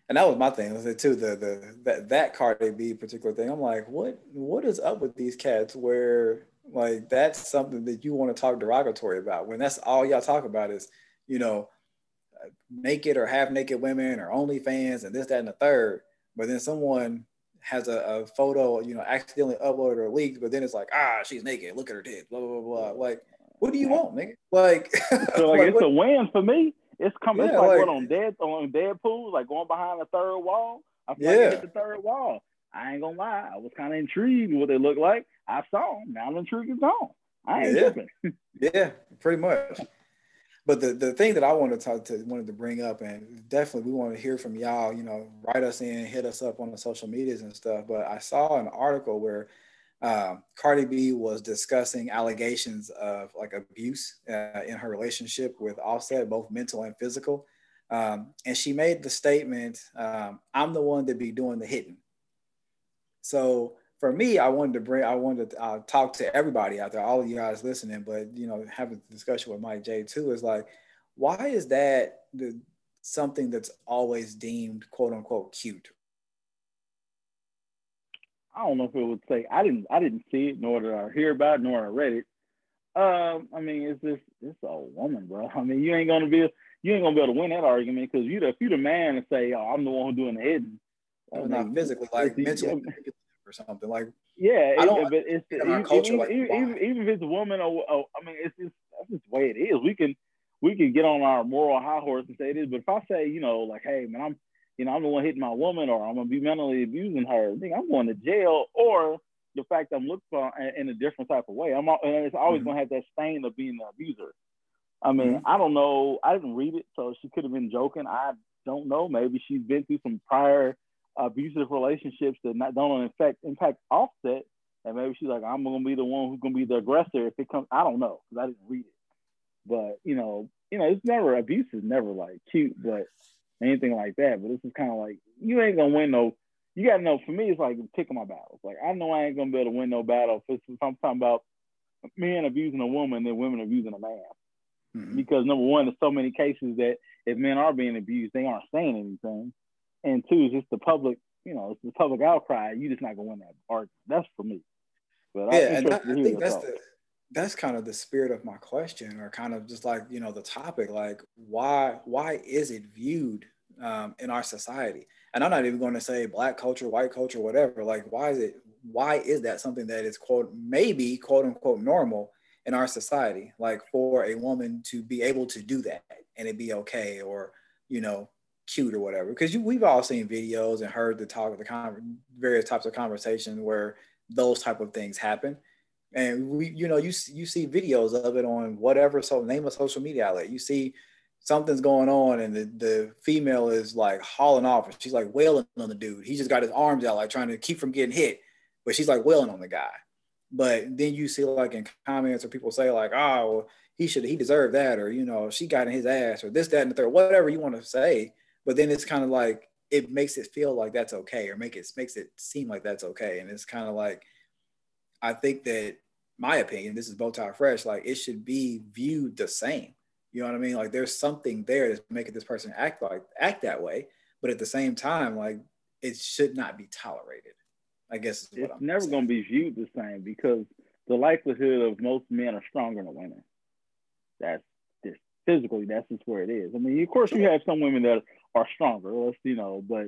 And that was my thing. Was it too the the that that Cardi B particular thing? I'm like, what what is up with these cats where like that's something that you want to talk derogatory about when that's all y'all talk about is, you know, naked or half naked women or OnlyFans and this, that, and the third. But then someone has a, a, photo, you know, accidentally uploaded or leaked, but then it's like, ah, she's naked. Look at her tits. Blah blah blah. blah. Like, what do you want, nigga? [LAUGHS] Like, [LAUGHS] so like, like it's what? a win for me. It's coming. Yeah, it's like, like, what on dead on Deadpool, like going behind the third wall. I feel yeah. like hit the third wall. I ain't gonna lie, I was kind of intrigued what they look like. I saw them. Now the intrigue is gone. I ain't yeah. [LAUGHS] yeah, pretty much. But the, the thing that I wanted to talk to wanted to bring up, and definitely we want to hear from y'all. You know, write us in, hit us up on the social medias and stuff. But I saw an article where um, Cardi B was discussing allegations of like abuse uh, in her relationship with Offset, both mental and physical. Um, and she made the statement, um, "I'm the one that be doing the hitting." So for me, I wanted to bring, I wanted to uh, talk to everybody out there, all of you guys listening, but you know, having a discussion with Mike J too. Is like, why is that the something that's always deemed quote unquote cute? I don't know if it would say I didn't I didn't see it, nor did I hear about it, nor I read it. Um, I mean, it's just it's a woman, bro. I mean, you ain't gonna be you ain't gonna be able to win that argument because you the if you the man and say, oh, I'm the one who's doing the hitting, well, not physically, like mentally [LAUGHS] or something. Like yeah, I don't, but it's even, culture, even, like, even, even, if it's a woman or, or, I mean, it's just that's just the way it is. We can we can get on our moral high horse and say it is, but if I say, you know, like, hey man, I'm you know, I'm the one hitting my woman or I'm gonna be mentally abusing her, I think I'm going to jail or the fact I'm looked for in a different type of way. I'm and it's always mm-hmm. gonna have that stain of being the abuser. I mean, mm-hmm. I don't know. I didn't read it, so she could have been joking. I don't know. Maybe she's been through some prior abusive relationships that not, don't affect impact Offset, and maybe she's like, I'm gonna be the one who's gonna be the aggressor if it comes. I don't know because I didn't read it, but you know, you know, it's never abuse is never like cute, but anything like that. But this is kind of like you ain't gonna win no. You gotta know. For me, it's like picking my battles. Like I know I ain't gonna be able to win no battle if, if I'm talking about men abusing a woman and women abusing a man. Mm-hmm. Because number one, there's so many cases that if men are being abused, they aren't saying anything. And two, just the public, you know, it's the public outcry. You're just not gonna win that argument. That's for me. But yeah, and that, I think that's the that's kind of the spirit of my question, or kind of just like you know the topic, like why why is it viewed um, in our society? And I'm not even going to say black culture, white culture, whatever. Like why is it why is that something that is quote maybe quote unquote normal in our society? Like for a woman to be able to do that and it be okay, or you know cute or whatever because we've all seen videos and heard the talk of the con- various types of conversations where those type of things happen. And we, you know, you you see videos of it on whatever so name a social media outlet. You see something's going on and the, the female is like hauling off and she's like wailing on the dude. He just got his arms out, like trying to keep from getting hit, but she's like wailing on the guy. But then you see like in comments or people say like, oh, well, he should he deserved that, or you know, she got in his ass, or this, that, and the third, whatever you want to say. But then it's kind of like it makes it feel like that's okay, or make it makes it seem like that's okay. And it's kind of like I think that my opinion, this is Bowtie Fresh, like it should be viewed the same. You know what I mean? Like there's something there that's making this person act like act that way, but at the same time, like it should not be tolerated. I guess it's never going to be viewed the same because the likelihood of most men are stronger than women. That's just physically, that's just where it is. I mean, of course, you have some women that are stronger. Let's you know, but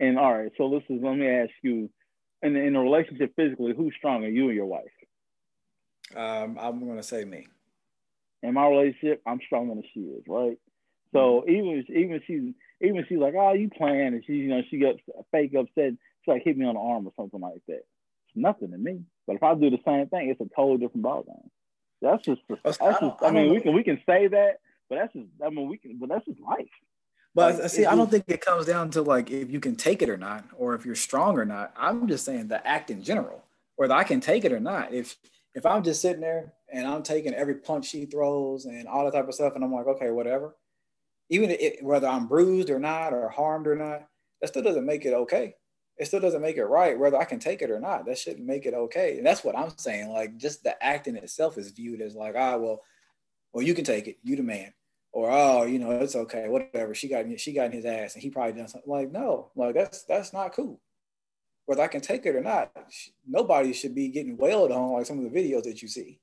and all right. So this is let me ask you, in in a relationship physically, who's stronger, you or your wife? Um, I'm gonna say me. In my relationship, I'm stronger than she is, right? So mm-hmm. even even she's even she's like, oh, you playing, and she you know she gets fake upset. She like hit me on the arm or something like that. It's nothing to me. But if I do the same thing, it's a totally different ballgame. That's just that's just. I mean, we can we can say that, but that's just. I mean, we can, but that's just life. But like, see, I don't think it comes down to like if you can take it or not, or if you're strong or not. I'm just saying the act in general, whether I can take it or not. If if I'm just sitting there and I'm taking every punch she throws and all that type of stuff, and I'm like, okay, whatever. Even it, whether I'm bruised or not, or harmed or not, that still doesn't make it okay. It still doesn't make it right, whether I can take it or not. That shouldn't make it okay. And that's what I'm saying. Like, just the act in itself is viewed as like, ah, well, well, you can take it. You the man or oh, you know, it's okay, whatever. She got she got in his ass, and he probably done something. Like, no, like that's that's not cool. Whether I can take it or not, nobody should be getting wailed on like some of the videos that you see.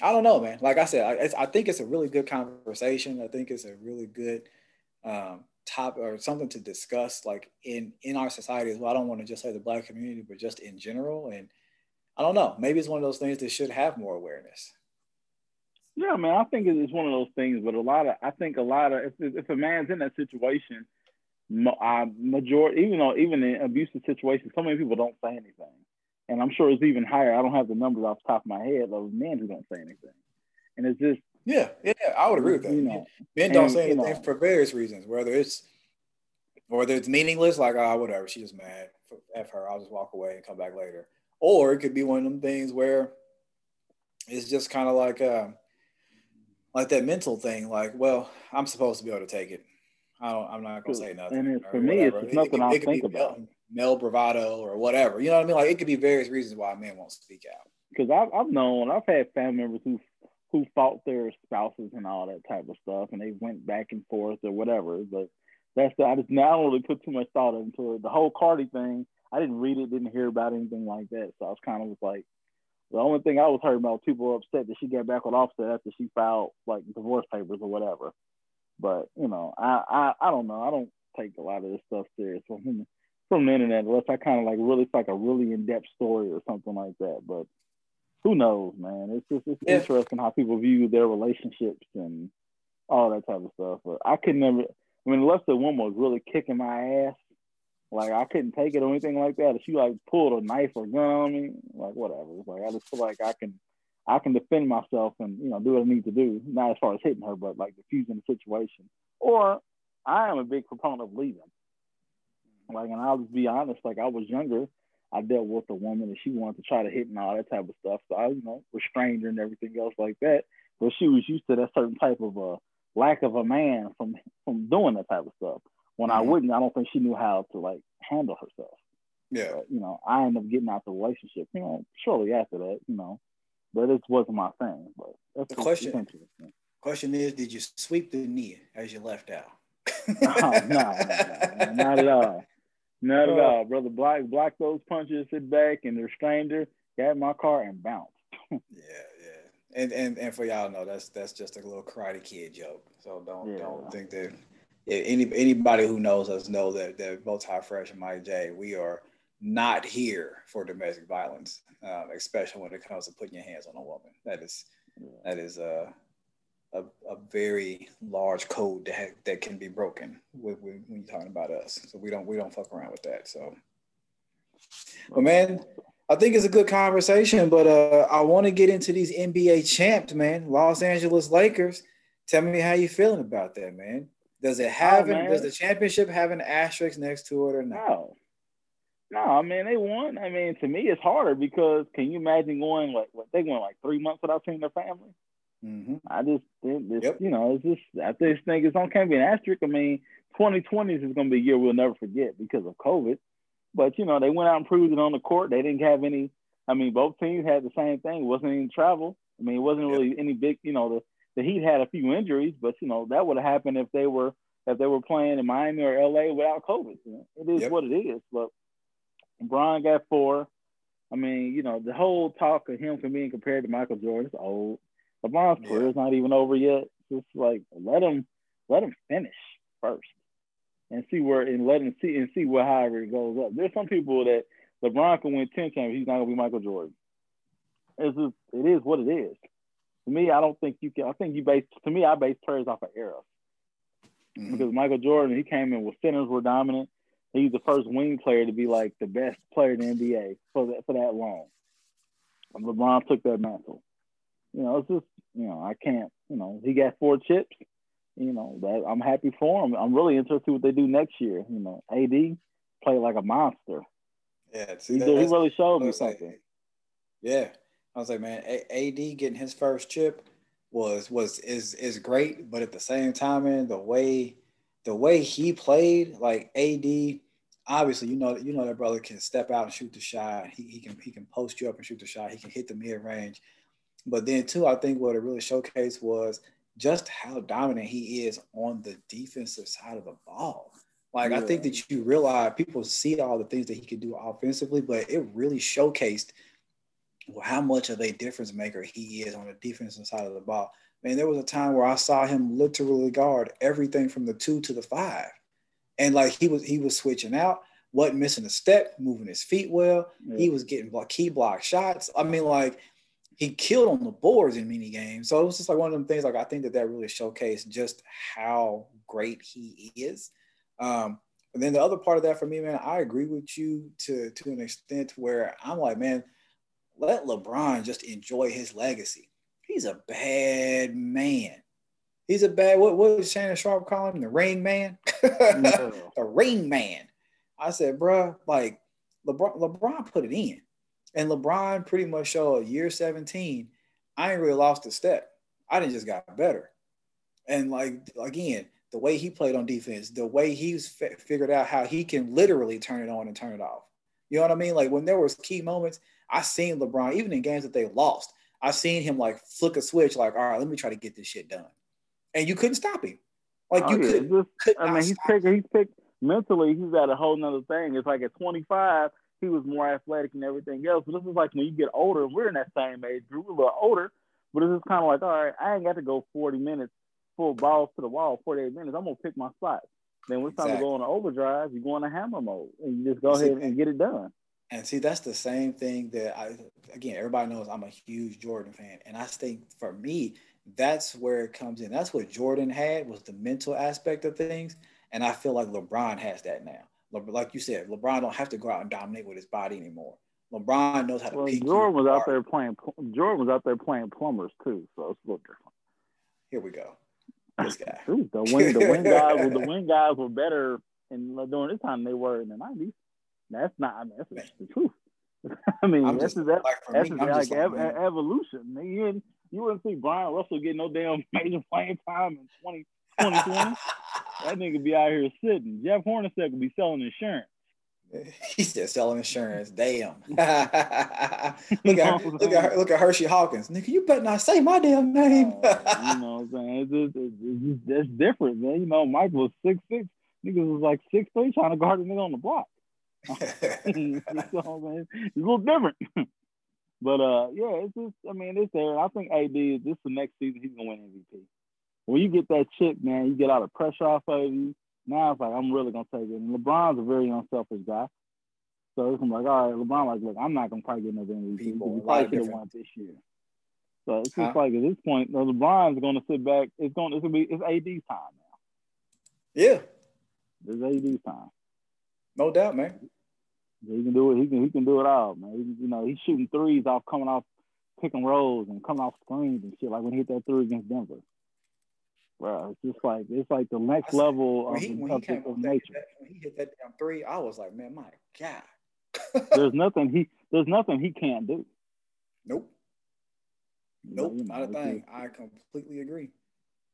I don't know, man. Like I said, I, I think it's a really good conversation. I think it's a really good um, top or something to discuss, like in in our society as well. I don't want to just say the black community, but just in general. And I don't know. Maybe it's one of those things that should have more awareness. Yeah, man, I think it's one of those things. But a lot of, I think a lot of, if, if a man's in that situation, uh, majority, even though even in abusive situations, so many people don't say anything, and I'm sure it's even higher. I don't have the numbers off the top of my head of men who don't say anything, and it's just. Yeah, yeah, I would agree with that. You know, men don't and, say anything you know, for various reasons, whether it's whether it's meaningless, like ah, oh, whatever, she's just mad, f her, I'll just walk away and come back later, or it could be one of them things where it's just kind of like. Uh, like that mental thing, like, well, I'm supposed to be able to take it. I don't, I'm not gonna say nothing. And for me, whatever. it's nothing I think about. Male, male, bravado or whatever. You know what I mean? Like it could be various reasons why men won't speak out. Because I've, I've known, I've had family members who who fought their spouses and all that type of stuff, and they went back and forth or whatever. But that's the, I just now really put too much thought into it. The whole Cardi thing, I didn't read it, didn't hear about anything like that. So I was kind of like, the only thing I was heard about people were upset that she got back with Offset after she filed like divorce papers or whatever. But you know, I I, I don't know. I don't take a lot of this stuff serious from from the internet unless I kind of like really it's like a really in depth story or something like that. But who knows, man? It's just it's yeah. interesting how people view their relationships and all that type of stuff. But I could never. I mean, unless the woman was really kicking my ass, like I couldn't take it or anything like that. If she like pulled a knife or gun on me, like whatever. It's like I just feel like I can I can defend myself and you know do what I need to do. Not as far as hitting her, but like diffusing the situation. Or I am a big proponent of leaving. Like, and I'll just be honest. Like I was younger, I dealt with a woman and she wanted to try to hit and all that type of stuff. So I, you know, restrained her and everything else like that. But she was used to that certain type of uh, lack of a man from from doing that type of stuff. When mm-hmm. I wouldn't, I don't think she knew how to like handle herself. Yeah. But, you know, I ended up getting out the relationship, you know, shortly after that, you know. But it wasn't my thing. But that's the question. Question is, did you sweep the knee as you left out? [LAUGHS] oh, no, no, no, not at all. Not at all, brother. Black, block those punches, sit back, and they're stranger. Got in my car and bounced. [LAUGHS] yeah, yeah. And and and for y'all know that's that's just a little Karate Kid joke. So don't yeah. don't think that any anybody who knows us know that that both Ty Fresh and Mike J, we are not here for domestic violence, um, especially when it comes to putting your hands on a woman. That is that is uh a, a very large code that that can be broken with, with, when you're talking about us. So we don't we don't fuck around with that. So, but man, I think it's a good conversation. But uh, I want to get into these NBA champs, man. Los Angeles Lakers. Tell me how you feeling about that, man. Does it have oh, an, does the championship have an asterisk next to it or not? No. No, I mean they won. I mean, to me, it's harder because can you imagine going like what they went like three months without seeing their family? Mm-hmm. I just think this, yep. you know, it's just I just think it's on can't be an asterisk. I mean, 2020 is going to be a year we'll never forget because of COVID. But you know, they went out and proved it on the court. They didn't have any. I mean, both teams had the same thing. It wasn't any travel. I mean, it wasn't really any big. You know, the the Heat had a few injuries, but you know that would have happened if they were if they were playing in Miami or LA without COVID. You know, it is yep. what it is. But Brian got four. I mean, you know, the whole talk of him being compared to Michael Jordan is old. LeBron's yeah. career is not even over yet. Just like let him let him finish first and see where and let him see and see what however it goes up. There's some people that LeBron can win 10 championships, he's not gonna be Michael Jordan. It's just it is what it is. To me, I don't think you can I think you base to me I base players off of era. Mm-hmm. Because Michael Jordan, he came in with centers were dominant. He's the first wing player to be like the best player in the NBA for that for that long. And LeBron took that mantle. You know, it's just you know, I can't, you know, he got four chips. You know, that I'm happy for him. I'm really interested to what they do next year. You know, AD play like a monster. Yeah, see, he, he really showed me something. Like, yeah, I was like, man, AD getting his first chip was was is is great, but at the same time, man, the way the way he played, like AD, obviously, you know, you know that brother can step out and shoot the shot. He, he can he can post you up and shoot the shot. He can hit the mid range. But then too, I think what it really showcased was just how dominant he is on the defensive side of the ball. Like yeah. I think that you realize people see all the things that he can do offensively, but it really showcased how much of a difference maker he is on the defensive side of the ball. Man, there was a time where I saw him literally guard everything from the two to the five, and like he was he was switching out, wasn't missing a step, moving his feet well. Yeah. He was getting block key block shots. I mean, like he killed on the boards in mini games. So it was just like one of them things. Like I think that that really showcased just how great he is. Um, and then the other part of that for me, man, I agree with you to to an extent where I'm like, man, let LeBron just enjoy his legacy. He's a bad man. He's a bad. What what was Shannon Sharpe calling him? The Rain Man. [LAUGHS] the Rain Man. I said, bro, like LeBron, LeBron put it in. And LeBron pretty much showed year 17, I ain't really lost a step. I didn't just got better. And like again, the way he played on defense, the way he's f- figured out how he can literally turn it on and turn it off. You know what I mean? Like when there was key moments, I seen LeBron even in games that they lost. I seen him like flick a switch, like, all right, let me try to get this shit done, and you couldn't stop him. Like oh, you yeah. could. could I mean, he's picking. He's picked mentally. He's got a whole nother thing. It's like at 25, he was more athletic and everything else. But this is like when you get older, we're in that same age group, we're a little older, but it's just kind of like, all right, I ain't got to go 40 minutes full balls to the wall, 48 minutes. I'm gonna pick my spot. Then when it's time to go on the overdrive, you go into hammer mode and you just go ahead and get it done. And see, that's the same thing that I again, everybody knows I'm a huge Jordan fan. And I think for me, that's where it comes in. That's what Jordan had was the mental aspect of things. And I feel like LeBron has that now like you said, LeBron don't have to go out and dominate with his body anymore. LeBron knows how to. Well, Jordan was out there playing. Jordan was out there playing plumbers too, so it's a little different. Here we go. This guy. [LAUGHS] The wing, the wing guys, the [LAUGHS] wing guys were better in during this time they were in the nineties. That's not. I mean, that's the truth. [LAUGHS] I mean, I'm that's just, that, like that's me, like, like ev- evolution. You, you wouldn't see Bryon Russell get no damn [LAUGHS] major playing time in 20, 2020. [LAUGHS] that nigga be out here sitting. Jeff Hornacek could be selling insurance. He's just selling insurance. Damn. look at look at look at Hersey Hawkins. Nigga, you better not say my damn name. oh, you know what I'm saying? It's, just, it's, it's, it's different, man. You know, Mike was six six. Niggas was like six three trying to guard a nigga on the block. [LAUGHS] you know what I'm? It's a little different. [LAUGHS] but uh, yeah, it's just I mean it's there. I think AD is this the next season he's gonna win MVP. When you get that chip, man, you get all the pressure off of you now it's like I'm really gonna take it. And LeBron's a very unselfish guy. So it's like, all right, LeBron, like, look, I'm not gonna probably get another MVP. People, we probably could have won this year. So it's just huh? like at this point, LeBron's gonna sit back. It's going. It's gonna be. It's AD's time now. Yeah, it's AD's time. No doubt, man. He can do it. He can. He can do it all, man. He, you know, he's shooting threes off coming off pick and rolls and coming off screens and shit. Like when he hit that three against Denver bro. It's just like it's like the next level of, he, of, of, of nature. That, when he hit that damn three, I was like, man, my God. there's [LAUGHS] nothing he there's nothing he can't do. Nope. Nope, you know, not a thing. I completely agree.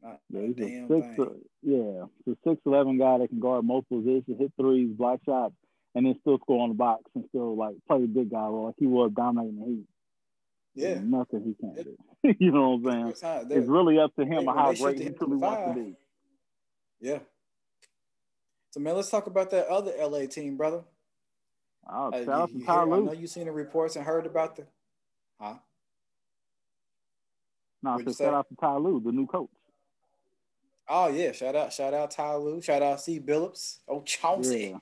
Not yeah, he's a six, uh, yeah, the six eleven guy that can guard multiple positions, hit threes, block shots, and then still score on the box and still like play the big guy role like he was dominating the Heat. Yeah, There's nothing he can't do. [LAUGHS] you know what I'm saying? It's really up to him they, how great he truly wants to be. Yeah. So man, let's talk about that other LA team, brother. Oh, uh, shout out to Ty Lue. I know you've seen the reports and heard about the, huh? No, so shout out to Ty Lue, the new coach. Oh yeah, shout out, shout out Ty Lue, shout out C. Billups, oh Chauncey. Yeah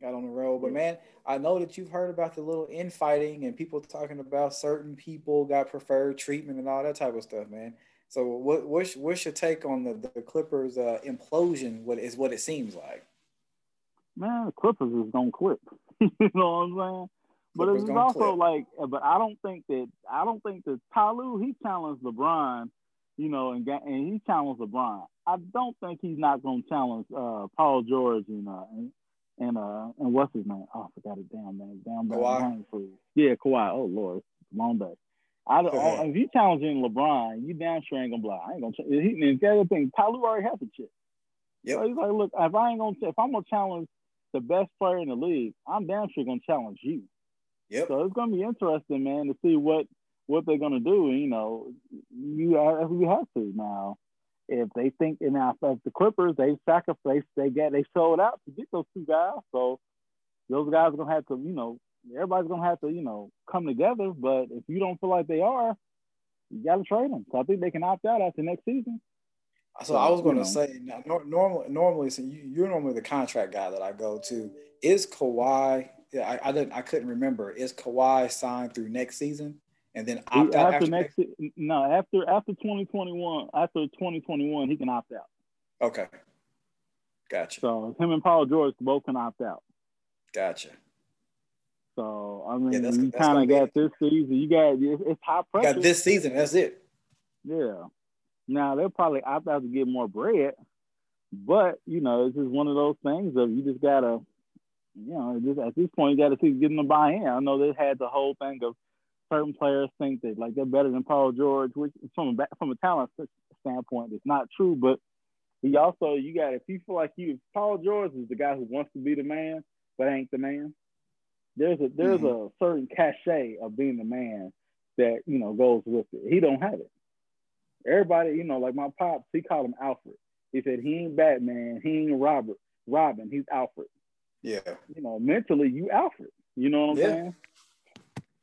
got on the road. But man, I know that you've heard about the little infighting and people talking about certain people got preferred treatment and all that type of stuff, man. So what what's what's your take on the, the Clippers uh, implosion? What is what it seems like? Man, the Clippers is gonna quit. [LAUGHS] you know what I'm saying? But Clippers it's also like, but I don't think that I don't think that Ty Lue he challenged LeBron, you know, and and he challenged LeBron. I don't think he's not gonna challenge uh, Paul George and, uh, and and uh and what's his name? Oh, I forgot his damn name. Damn Kawhi. Yeah, Kawhi. Oh Lord, long day. I, I, if you challenging LeBron, you damn sure ain't gonna block. I ain't gonna. He, and the other thing, Ty already has a chip. Yeah. So he's like, look, if I ain't gonna, if I'm gonna challenge the best player in the league, I'm damn sure gonna challenge you. Yep. So it's gonna be interesting, man, to see what what they're gonna do. You know, you you have to now if they think enough of the Clippers, they sacrificed, they get, they sold out to get those two guys. So those guys are gonna have to, you know, everybody's gonna have to, you know, come together. But if you don't feel like they are, you got to trade them. So I think they can opt out after next season. So, I was going to say, normally, normally, so you, are normally the contract guy that I go to. Is Kawhi? Yeah, I, I didn't, I couldn't remember. Is Kawhi signed through next season? And then opt out after, next, no after after 2021 after 2021 he can opt out. Okay. Gotcha. So him and paul george both can opt out. Gotcha. So i mean yeah, you kind of got this season you got it's, it's high pressure you got this season that's it. Yeah. Now they'll probably opt out to get more bread but you know it's just one of those things of you just gotta you know just at this point you gotta see getting the buy in i know they had the whole thing of certain players think that like they're better than Paul George, which from a from a talent standpoint, it's not true. But he also you got if you feel like you Paul George is the guy who wants to be the man but ain't the man. There's a there's mm-hmm. a certain cachet of being the man that you know goes with it. He don't have it. Everybody, you know, like my pops, he called him Alfred. He said he ain't Batman, he ain't Robert, Robin, he's Alfred. Yeah. You know, mentally you Alfred. You know what I'm yeah. saying?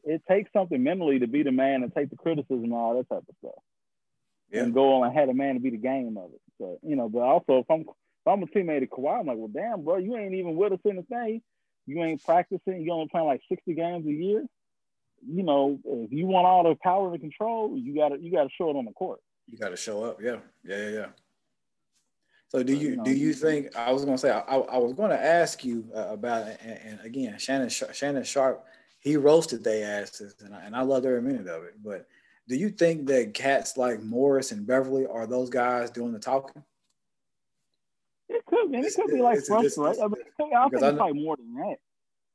It takes something mentally to be the man and take the criticism and all that type of stuff. Yeah. And go on and have a man to be the game of it. So, you know, but also if I'm if I'm a teammate of Kawhi, I'm like, well, damn, bro, you ain't even with us in the thing. You ain't practicing. You only playing like 60 games a year. You know, if you want all the power and control, you gotta you gotta show it on the court. You gotta show up. Yeah, yeah, yeah, yeah. So do you do you think I was gonna say I, I was gonna ask you uh, about and, and, again Shannon Shannon Sharpe he roasted their asses, and I, and I loved every minute of it. But do you think that cats like Morris and Beverley are those guys doing the talking? It could, man. It could be like Russ, right? I mean, I think it's probably more than that.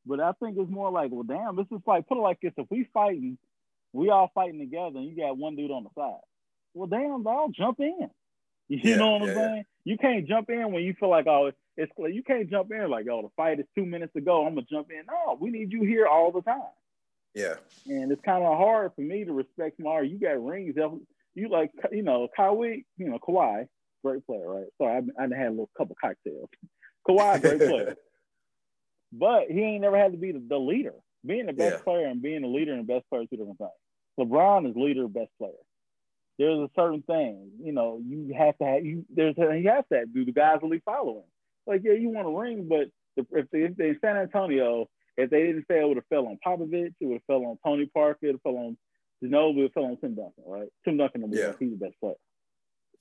But I think it's more like, well, damn, this is like put it like this: if we fighting, we all fighting together, and you got one dude on the side. Well, damn, I'll jump in. [LAUGHS] You yeah, know what I'm saying? Yeah. You can't jump in when you feel like, oh, it's you can't jump in like, oh, the fight is two minutes to go. I'm gonna jump in. No, we need you here all the time. Yeah. And it's kind of hard for me to respect Mario. You got rings. You like, you know, Kawhi, you know, Kawhi, great player, right? Sorry, I, I had a little couple cocktails. Kawhi, great player. [LAUGHS] but he ain't never had to be the, the leader. Being the best yeah. player and being the leader and best player are two different things. LeBron is leader, best player. There's a certain thing, you know, you have to have you. There's a, you have to do the guys really following. Like, yeah, you want a ring, but if they, if they in San Antonio, if they didn't fail, it would have fell on Popovich, it would have fell on Tony Parker, it would have fell on Ginobili, it fell on Tim Duncan, right? Tim Duncan, yeah. he's the best player.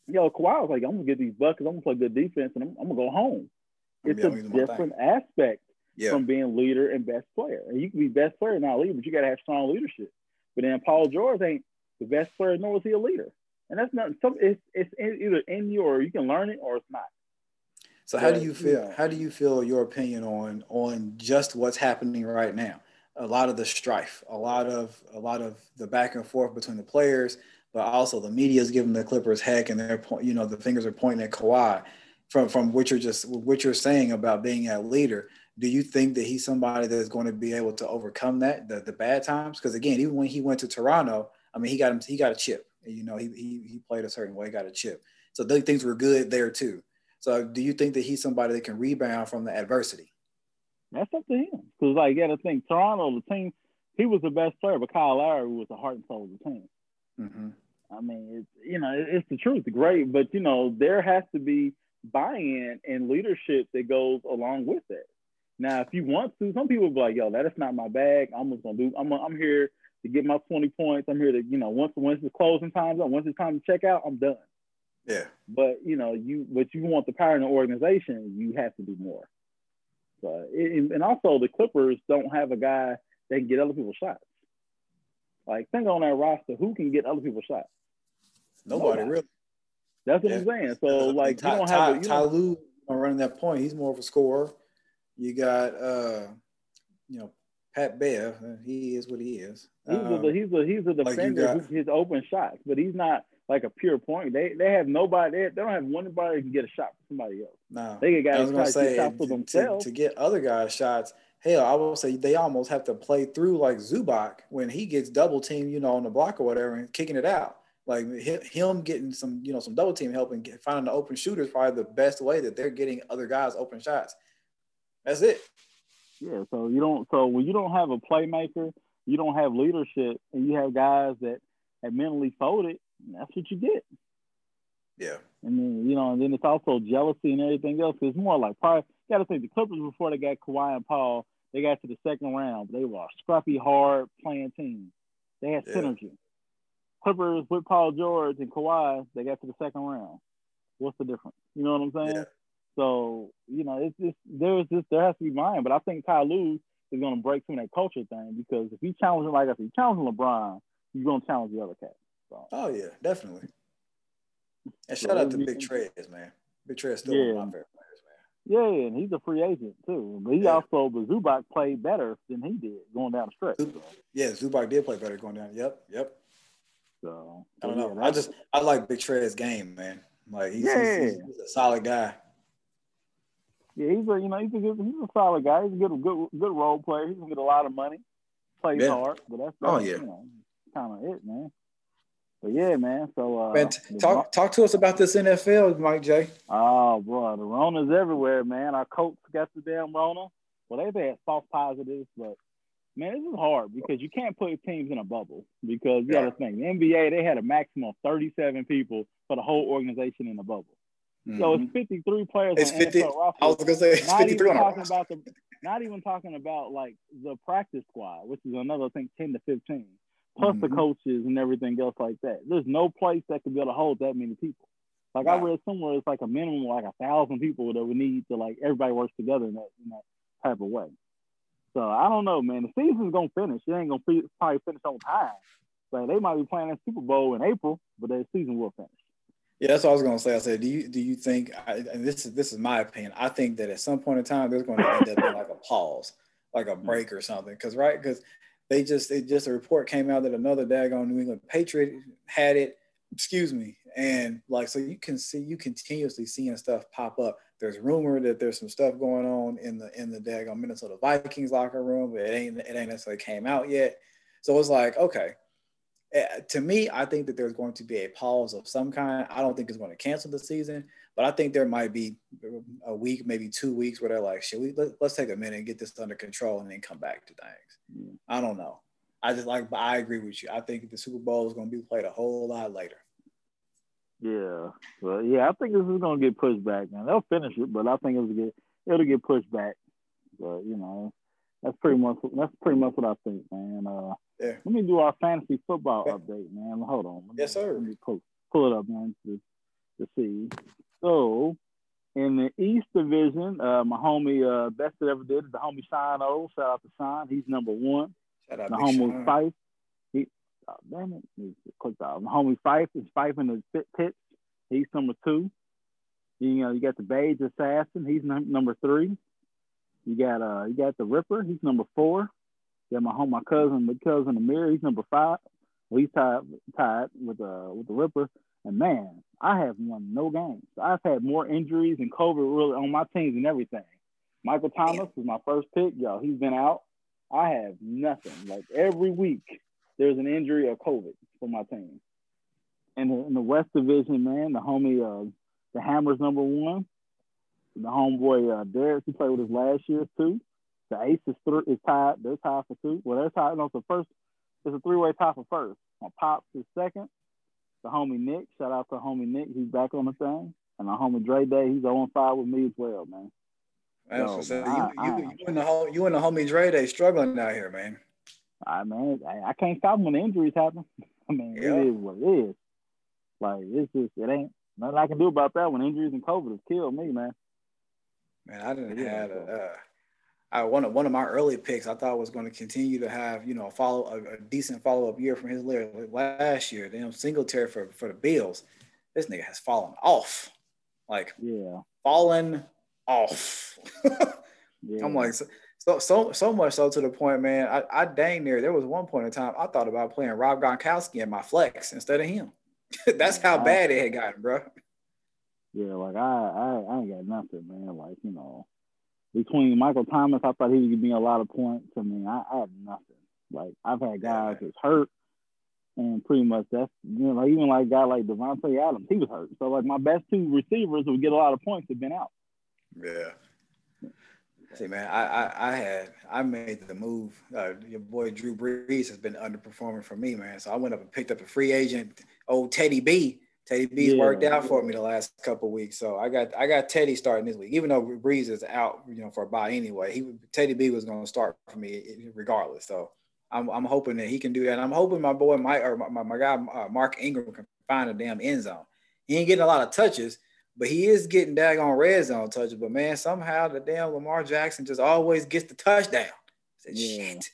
Yo, Kawhi was like, I'm gonna get these buckets, I'm gonna play good defense, and I'm, I'm gonna go home. It's yeah, a different aspect yeah. from being leader and best player. And you can be best player, and not leader, but you gotta have strong leadership. But then Paul George ain't the best player, nor is he a leader. And that's not some. It's it's either in you or you can learn it or it's not. So how do you feel? Yeah. How do you feel your opinion on on just what's happening right now? A lot of the strife, a lot of a lot of the back and forth between the players, but also the media is giving the Clippers heck, and they're you know the fingers are pointing at Kawhi from from what you're just what you're saying about being a leader. Do you think that he's somebody that's going to be able to overcome that the, the bad times? Because again, even when he went to Toronto, I mean, he got him he got a chip. You know, he he, he played a certain way, got a chip. So things were good there too. So do you think that he's somebody that can rebound from the adversity? That's up to him. Because like you got to think, Toronto, the team, he was the best player, but Kyle Lowry was the heart and soul of the team. Mm-hmm. I mean, it's you know, it's the truth, great, but you know, there has to be buy-in and leadership that goes along with it. Now, if you want to, some people be like, "Yo, that is not my bag. I'm just gonna do. I'm I'm here to get my 20 points. I'm here to, you know, once once the closing time's up, once it's time to check out, I'm done." Yeah. But you know, you but you want the power in the organization, you have to do more. So, it, and also the Clippers don't have a guy that can get other people's shots. Like think on that roster, who can get other people's shots? Nobody, Nobody. really. That's what yeah. I'm saying. So like Ty, you don't have Ty, a, you Ty Lue running that point. He's more of a scorer. You got uh, you know, Pat Bev. He is what he is. He's um, a he's a he's a defender like got, his open shots, but he's not like a pure point. They they have nobody. They, they don't have one body who can get a shot for somebody else. No, they get guys I was gonna say to, for themselves. To, to get other guys shots. Hell, I will say they almost have to play through like Zubac when he gets double team, you know, on the block or whatever, and kicking it out. Like him getting some, you know, some double team help and get, finding the open shooter is probably the best way that they're getting other guys open shots. That's it. Yeah. So you don't. So when you don't have a playmaker, you don't have leadership, and you have guys that have mentally folded that's what you get. Yeah. And then, you know, and then it's also jealousy and everything else. It's more like probably got to think the Clippers before they got Kawhi and Paul, they got to the second round. They were a scrappy, hard playing team. They had yeah. synergy. Clippers with Paul George and Kawhi, they got to the second round. What's the difference? You know what I'm saying? Yeah. So, you know, it's just there's this there has to be mine. But I think Ty Lue is gonna break through that culture thing because if he challenges like if he challenges LeBron, you're gonna challenge the other cat. So. Oh yeah, definitely. And shout out to Big Trez, man. Big Trez still yeah. one of my favorite players, man. Yeah, and he's a free agent too. But he yeah. also, but Zubac played better than he did going down the stretch. Yeah, Zubac did play better going down. Yep, yep. So I don't know. I just I like Big Trez's game, man. Like he's, he's, he's, a solid guy. Yeah, he's a you know he's a good, he's a solid guy. He's a good good good role player. He's gonna get a lot of money. Plays yeah. hard, but that's, oh, that's oh yeah, you know, kind of it, man. But yeah, man. So uh, man, talk talk to us about this NFL, Mike J. Oh boy, the Rona's everywhere, man. Our coach got the damn Rona. Well, they've had false positives, but man, this is hard because you can't put teams in a bubble because you yeah. got to think the NBA they had a maximum of 37 people for the whole organization in the bubble. Mm-hmm. So it's 53 players. It's 50. I was gonna say it's 53 even talking about the, not even talking about like the practice squad, which is another I think 10 to 15 plus mm-hmm. the coaches and everything else like that. There's no place that could be able to hold that many people. Like wow. I read somewhere, it's like a minimum like a thousand people that would need to like everybody works together in that in that type of way. So I don't know, man. The season's gonna finish. It ain't gonna probably finish on time. Like they might be playing that Super Bowl in April, but the season will finish. Yeah, that's what I was gonna say. I said, do you do you think? I, and this is this is my opinion. I think that at some point in time, there's going to end up being like a pause like a break or something. Cause right, because they just it just a report came out that another daggone New England Patriot had it. Excuse me, and like so you can see you continuously seeing stuff pop up. There's rumor that there's some stuff going on in the in the daggone Minnesota Vikings locker room, but it ain't it ain't necessarily came out yet. So it's like okay, to me, I think that there's going to be a pause of some kind. I don't think it's going to cancel the season, but I think there might be a week, maybe two weeks, where they're like, "Should we let, us take a minute and get this under control and then come back to things?" Mm. I don't know. I just like, but I agree with you. I think the Super Bowl is going to be played a whole lot later. Yeah, well, yeah, I think this is going to get pushed back, man. They'll finish it, but I think it'll get it'll get pushed back. But you know, that's pretty much that's pretty much what I think, man. Uh, yeah. Let me do our fantasy football yeah. update, man. Hold on. Me, yes, sir. Let me pull, pull it up, man, to, to see. So, in the East Division, uh, my homie, uh, best that ever did, is the homie Shine O. Shout out to Shine. He's number one. Shout out the homie Fife. He, oh, damn it. He clicked out. The homie Fife is Fife in the pit, pits. He's number two. You know, you got the Beige Assassin. He's num- number three. You got uh, you got the Ripper. He's number four. You got my home, my cousin, my cousin Amir, he's number five. Well, he's tied tied with uh with the Ripper. And man, I have won no games. I've had more injuries and COVID really on my teams and everything. Michael Thomas was my first pick. y'all. he's been out. I have nothing. Like every week, there's an injury or COVID for my team. And in the West Division, man, the homie, uh, the Hammers number one. The homeboy uh, Derek, he played with us last year too. The ace is, th- is tied. They're tied for two. Well, they're tied. No, it's the first. It's a three-way tie for first. My pops is second. The homie Nick. Shout out to homie Nick. He's back on the thing. And the homie Dre Day. He's on five with me as well, man. Man, so, man, you, I, you, you, and the you and the homie Dre Day struggling out here, man. I man, I, I can't stop when injuries happen. [LAUGHS] I mean, yeah. it is what it is. Like it's just it ain't nothing I can do about that when injuries and COVID have killed me, man. Man, I didn't yeah, have a, uh, I one of one of my early picks I thought was going to continue to have you know follow a, a decent follow up year from his last year. Damn Singletary for for the Bills, this nigga has fallen off, like yeah, fallen off. [LAUGHS] yeah. I'm like so, so so so much so to the point, man. I, I dang near there was one point in time I thought about playing Rob Gronkowski in my flex instead of him. [LAUGHS] That's how bad it had gotten, bro. Yeah, like I, I I ain't got nothing, man. Like you know between Michael Thomas, I thought he would give me a lot of points. I mean, I, I have nothing. Like I've had guys that's hurt, and pretty much that's you know like, even like a guy like Davante Adams, he was hurt. So like my best two receivers who get a lot of points have been out. Yeah. See, man, I, I, I had I made the move. Uh, your boy Drew Brees has been underperforming for me, man. So I went up and picked up a free agent, old Teddy B, Teddy B's yeah. worked out for me the last couple weeks, so I got I got Teddy starting this week. Even though Brees is out, you know, for a bye anyway, he Teddy B was going to start for me regardless. So I'm, I'm hoping that he can do that. And I'm hoping my boy Mike or my, my guy uh, Mark Ingram can find a damn end zone. He ain't getting a lot of touches, but he is getting daggone red zone touches. But man, somehow the damn Lamar Jackson just always gets the touchdown. I said, yeah. Shit.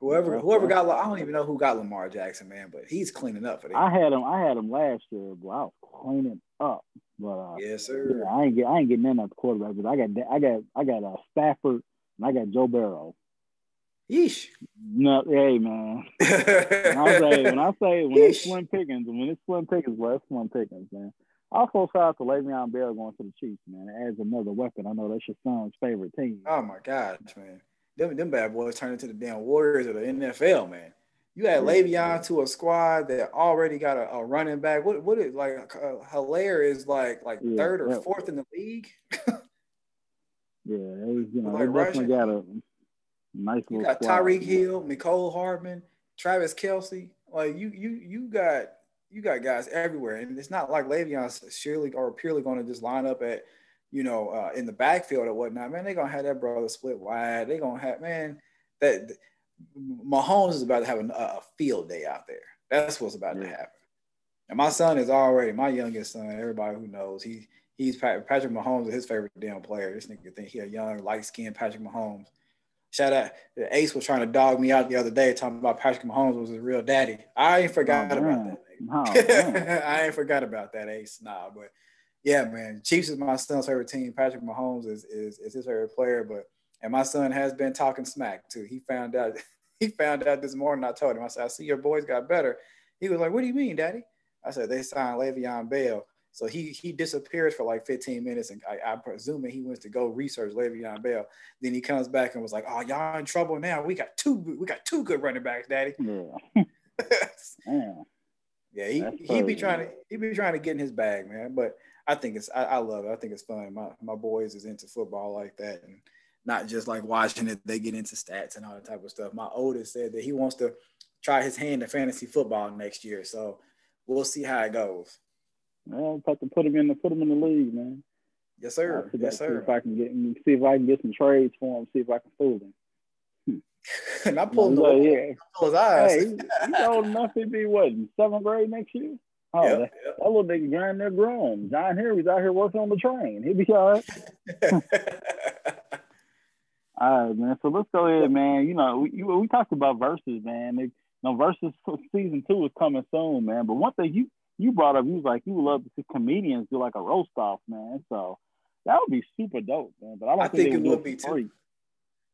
Whoever whoever got I don't even know who got Lamar Jackson, man, but he's cleaning up for them. I had him. I had him last year, but I was cleaning up. But uh, yes, sir. Yeah, I ain't get I ain't getting in at the quarterback, but I got I got I got uh, Stafford and I got Joe Burrow. Yeesh. No, hey man. [LAUGHS] when I say when I say when it's slim pickings, when it's slim pickings, well, it's slim pickings, man. Also, shout out to Le'Veon Bell going to the Chiefs, man. It adds another weapon. I know that's your son's favorite team. Oh my gosh, man them, them bad boys turn into the damn Warriors of the NFL, man. You had Le'Veon to a squad that already got a, a running back. What what is like uh, Helaire is like like yeah, third or fourth in the league. yeah, they, you know, like they definitely got a nice. You got Tyreek Hill, Mecole Hardman, Travis Kelce. Like you you you got you got guys everywhere, and it's not like Le'Veon's surely or purely going to just line up at you know, uh, in the backfield or whatnot, man, they're gonna have that brother split wide. They're gonna have man that Mahomes is about to have a, a field day out there. That's what's about yeah. to happen. And my son is already my youngest son. Everybody who knows he he's Patrick Mahomes is his favorite damn player. This nigga think he a young light skinned Patrick Mahomes. Shout out, the Ace was trying to dog me out the other day, talking about Patrick Mahomes was his real daddy. I ain't forgot oh, about that. Oh, [LAUGHS] I ain't forgot about that, Ace. Nah, but yeah, man. Chiefs is my son's favorite team. Patrick Mahomes is, is is his favorite player, but And my son has been talking smack too. He found out. [LAUGHS] He found out this morning. I told him. I said, "I see your boys got better." He was like, "What do you mean, Daddy?" I said, "They signed Le'Veon Bell." So he he disappears for like 15 minutes, and I, I presume he went to go research Le'Veon Bell. Then he comes back and was like, "Oh, y'all in trouble now. We got two we got two good running backs, Daddy." Yeah. [LAUGHS] yeah. Yeah, he, he be trying to he be trying to get in his bag, man. But I think it's I, I, love it. I think it's fun. My my boys is into football like that, and not just like watching it. They get into stats and all that type of stuff. My oldest said that he wants to try his hand at fantasy football next year. So we'll see how it goes. Well, have to put him in the put him in the league, man. Yes, sir. Yes, sir. See if I can get see if I can get some trades for him. See if I can fool him. [LAUGHS] and I pulled no, yeah. his eyes. Hey, he's old enough to be what seventh grade next year. Oh, yep, that, yep. that, little nigga grind there grown. John Henry's out here working on the train. He'll be all right. [LAUGHS] [LAUGHS] all right, man. So let's go ahead, man. You know, we, we talked about verses, man. They, you know, versus season two is coming soon, man. But one thing you you brought up, you was like you would love to see comedians do like a roast off, man. So that would be super dope, man. But I don't I think, think it would be too.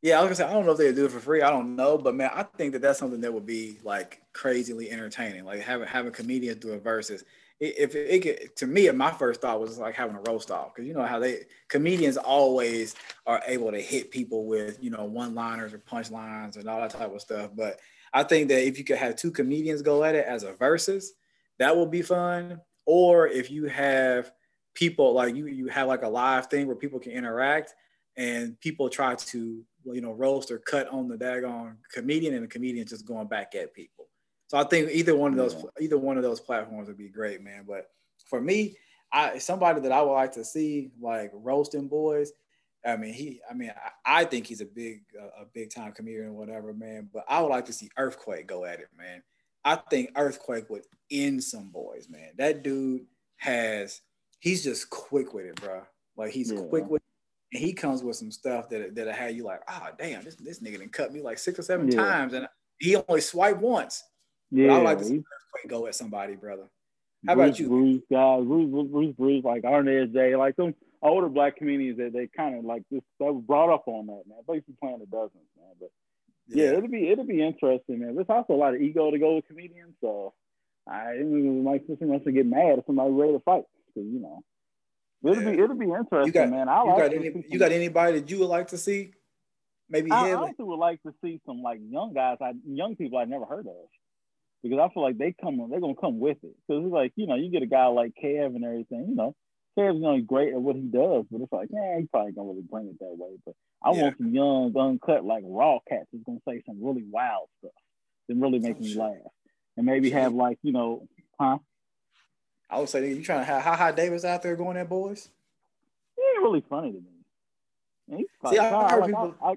Yeah, I was gonna say I don't know if they do it for free. I don't know, but man, I think that that's something that would be like crazily entertaining. Like having having comedians do a versus. If it, it could, to me, my first thought was like having a roast off because you know how they comedians always are able to hit people with you know one liners or punch lines and all that type of stuff. But I think that if you could have two comedians go at it as a versus, that will be fun. Or if you have people like you you have like a live thing where people can interact and people try to you know, roast or cut on the daggone comedian and the comedian just going back at people. So I think either one of those yeah. either one of those platforms would be great, man. But for me, I somebody that I would like to see like roasting boys. I mean, he. I mean, I, I think he's a big uh, a big time comedian or whatever, man. But I would like to see Earthquake go at it, man. I think Earthquake would end some boys, man. That dude has. He's just quick with it, bro. Like he's yeah. quick with and he comes with some stuff that that had you like, ah, oh, damn, this this nigga didn't cut me like six or seven yeah. times, and he only swiped once. Yeah, I like to see go at somebody, brother. How Bruce, about you? Bruce guys, Bruce, Bruce, Bruce, like Arnez J, like some older black comedians that they kind of like just they were brought up on that, man. Basically playing the dozens, man. But yeah. yeah, it'll be it'll be interesting, man. There's also a lot of ego to go with comedians, so I might somebody get mad if somebody ready to fight, because you know It'll yeah. be it'll be interesting, you got, man. I you like got any, you got anybody that you would like to see? Maybe I also would like to see some like young guys, I young people I never heard of, because I feel like they come they're gonna come with it. Because it's like you know you get a guy like Kev and everything, you know. Kev's you know great at what he does, but it's like yeah, he's probably gonna really bring it that way. But I yeah. want some young, uncut, like raw cats who's gonna say some really wild stuff that really make oh, me laugh, and maybe have like you know, huh? I would say you trying to have Ha Ha Davis out there going at boys. He ain't really funny to me. he's like, See, I, heard like, people... I, I,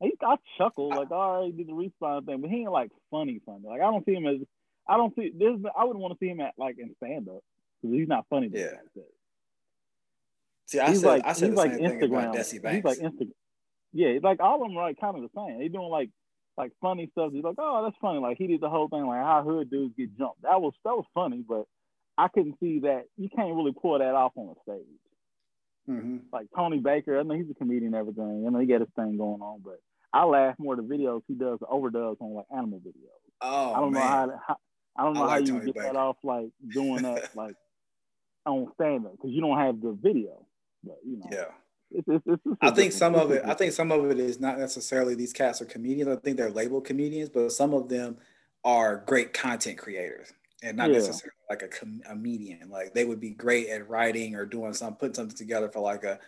he, I chuckle like, all right, did the respawn thing, but he ain't like funny, funny. Like I don't see him as, I don't see this. I wouldn't want to see him at like in stand up because he's not funny. Yeah. See, I he's said, like, I said he's like Instagram. He's like Instagram. Yeah, like all of them are like kind of the same. They doing like like funny stuff. He's like, oh, that's funny. Like he did the whole thing like how hood dudes get jumped. That was that was funny, but I couldn't see that. You can't really pull that off on a stage. Mm-hmm. Like Tony Baker, I know he's a comedian and everything. I know he got his thing going on, but I laugh more at the videos he does, the overdubs on like animal videos. Oh, I don't man. know how, how I don't know I like how you get Baker. that off like doing that [LAUGHS] like on stand up because you don't have the video. But you know, yeah. It's, it's, it's, I think some of it. I think some of it is not necessarily these cats are comedians. I think they're labeled comedians, but some of them are great content creators and not yeah. necessarily like a, com- a median. Like they would be great at writing or doing something, putting something together for like a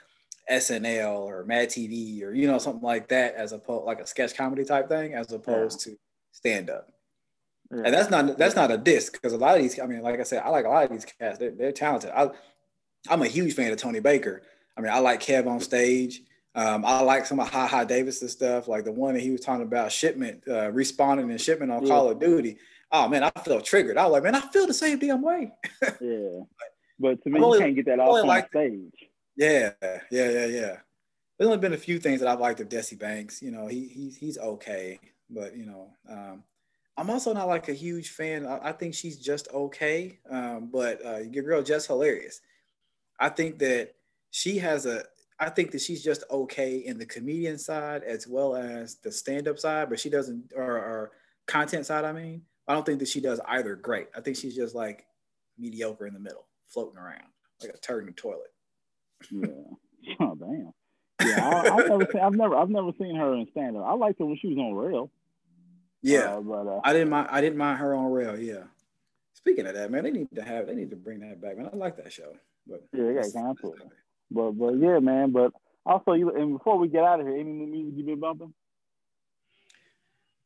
SNL or Mad TV or you know something like that, as opposed like a sketch comedy type thing, as opposed yeah. to stand up. Yeah. And that's not that's not a disc because a lot of these. I mean, like I said, I like a lot of these cats. They're, they're talented. I, I'm a huge fan of Tony Baker. I mean, I like Kev on stage. Um, I like some of Ha Ha Davis' stuff, like the one that he was talking about shipment, uh, responding and shipment on yeah. Call of Duty oh man, I felt triggered. I was like, man, I feel the same damn way. yeah. But to [LAUGHS] me, only, you can't get that off on like, stage. Yeah, yeah, yeah, yeah. There's only been a few things that I've liked of Desi Banks. You know, he he's he's okay, but you know, um, I'm also not like a huge fan. I, I think she's just okay, um, but uh, your girl Jess Hilarious. I think that she has a I think that she's just okay in the comedian side as well as the stand-up side, but she doesn't or, or content side. I mean, I don't think that she does either great. I think she's just like mediocre in the middle, floating around like a turd in the toilet. yeah. [LAUGHS] Oh damn. Yeah, I, have never seen. I've never. I've never seen her in stand up. I liked her when she was on Rel. Yeah, uh, but uh, I didn't mind. I didn't mind her on Rel. Yeah. Speaking of that, man, they need to have. They need to bring that back, man. I like that show. But yeah, yeah, cancel. But but yeah, man. But also, you and before we get out of here, any new music you been bumping?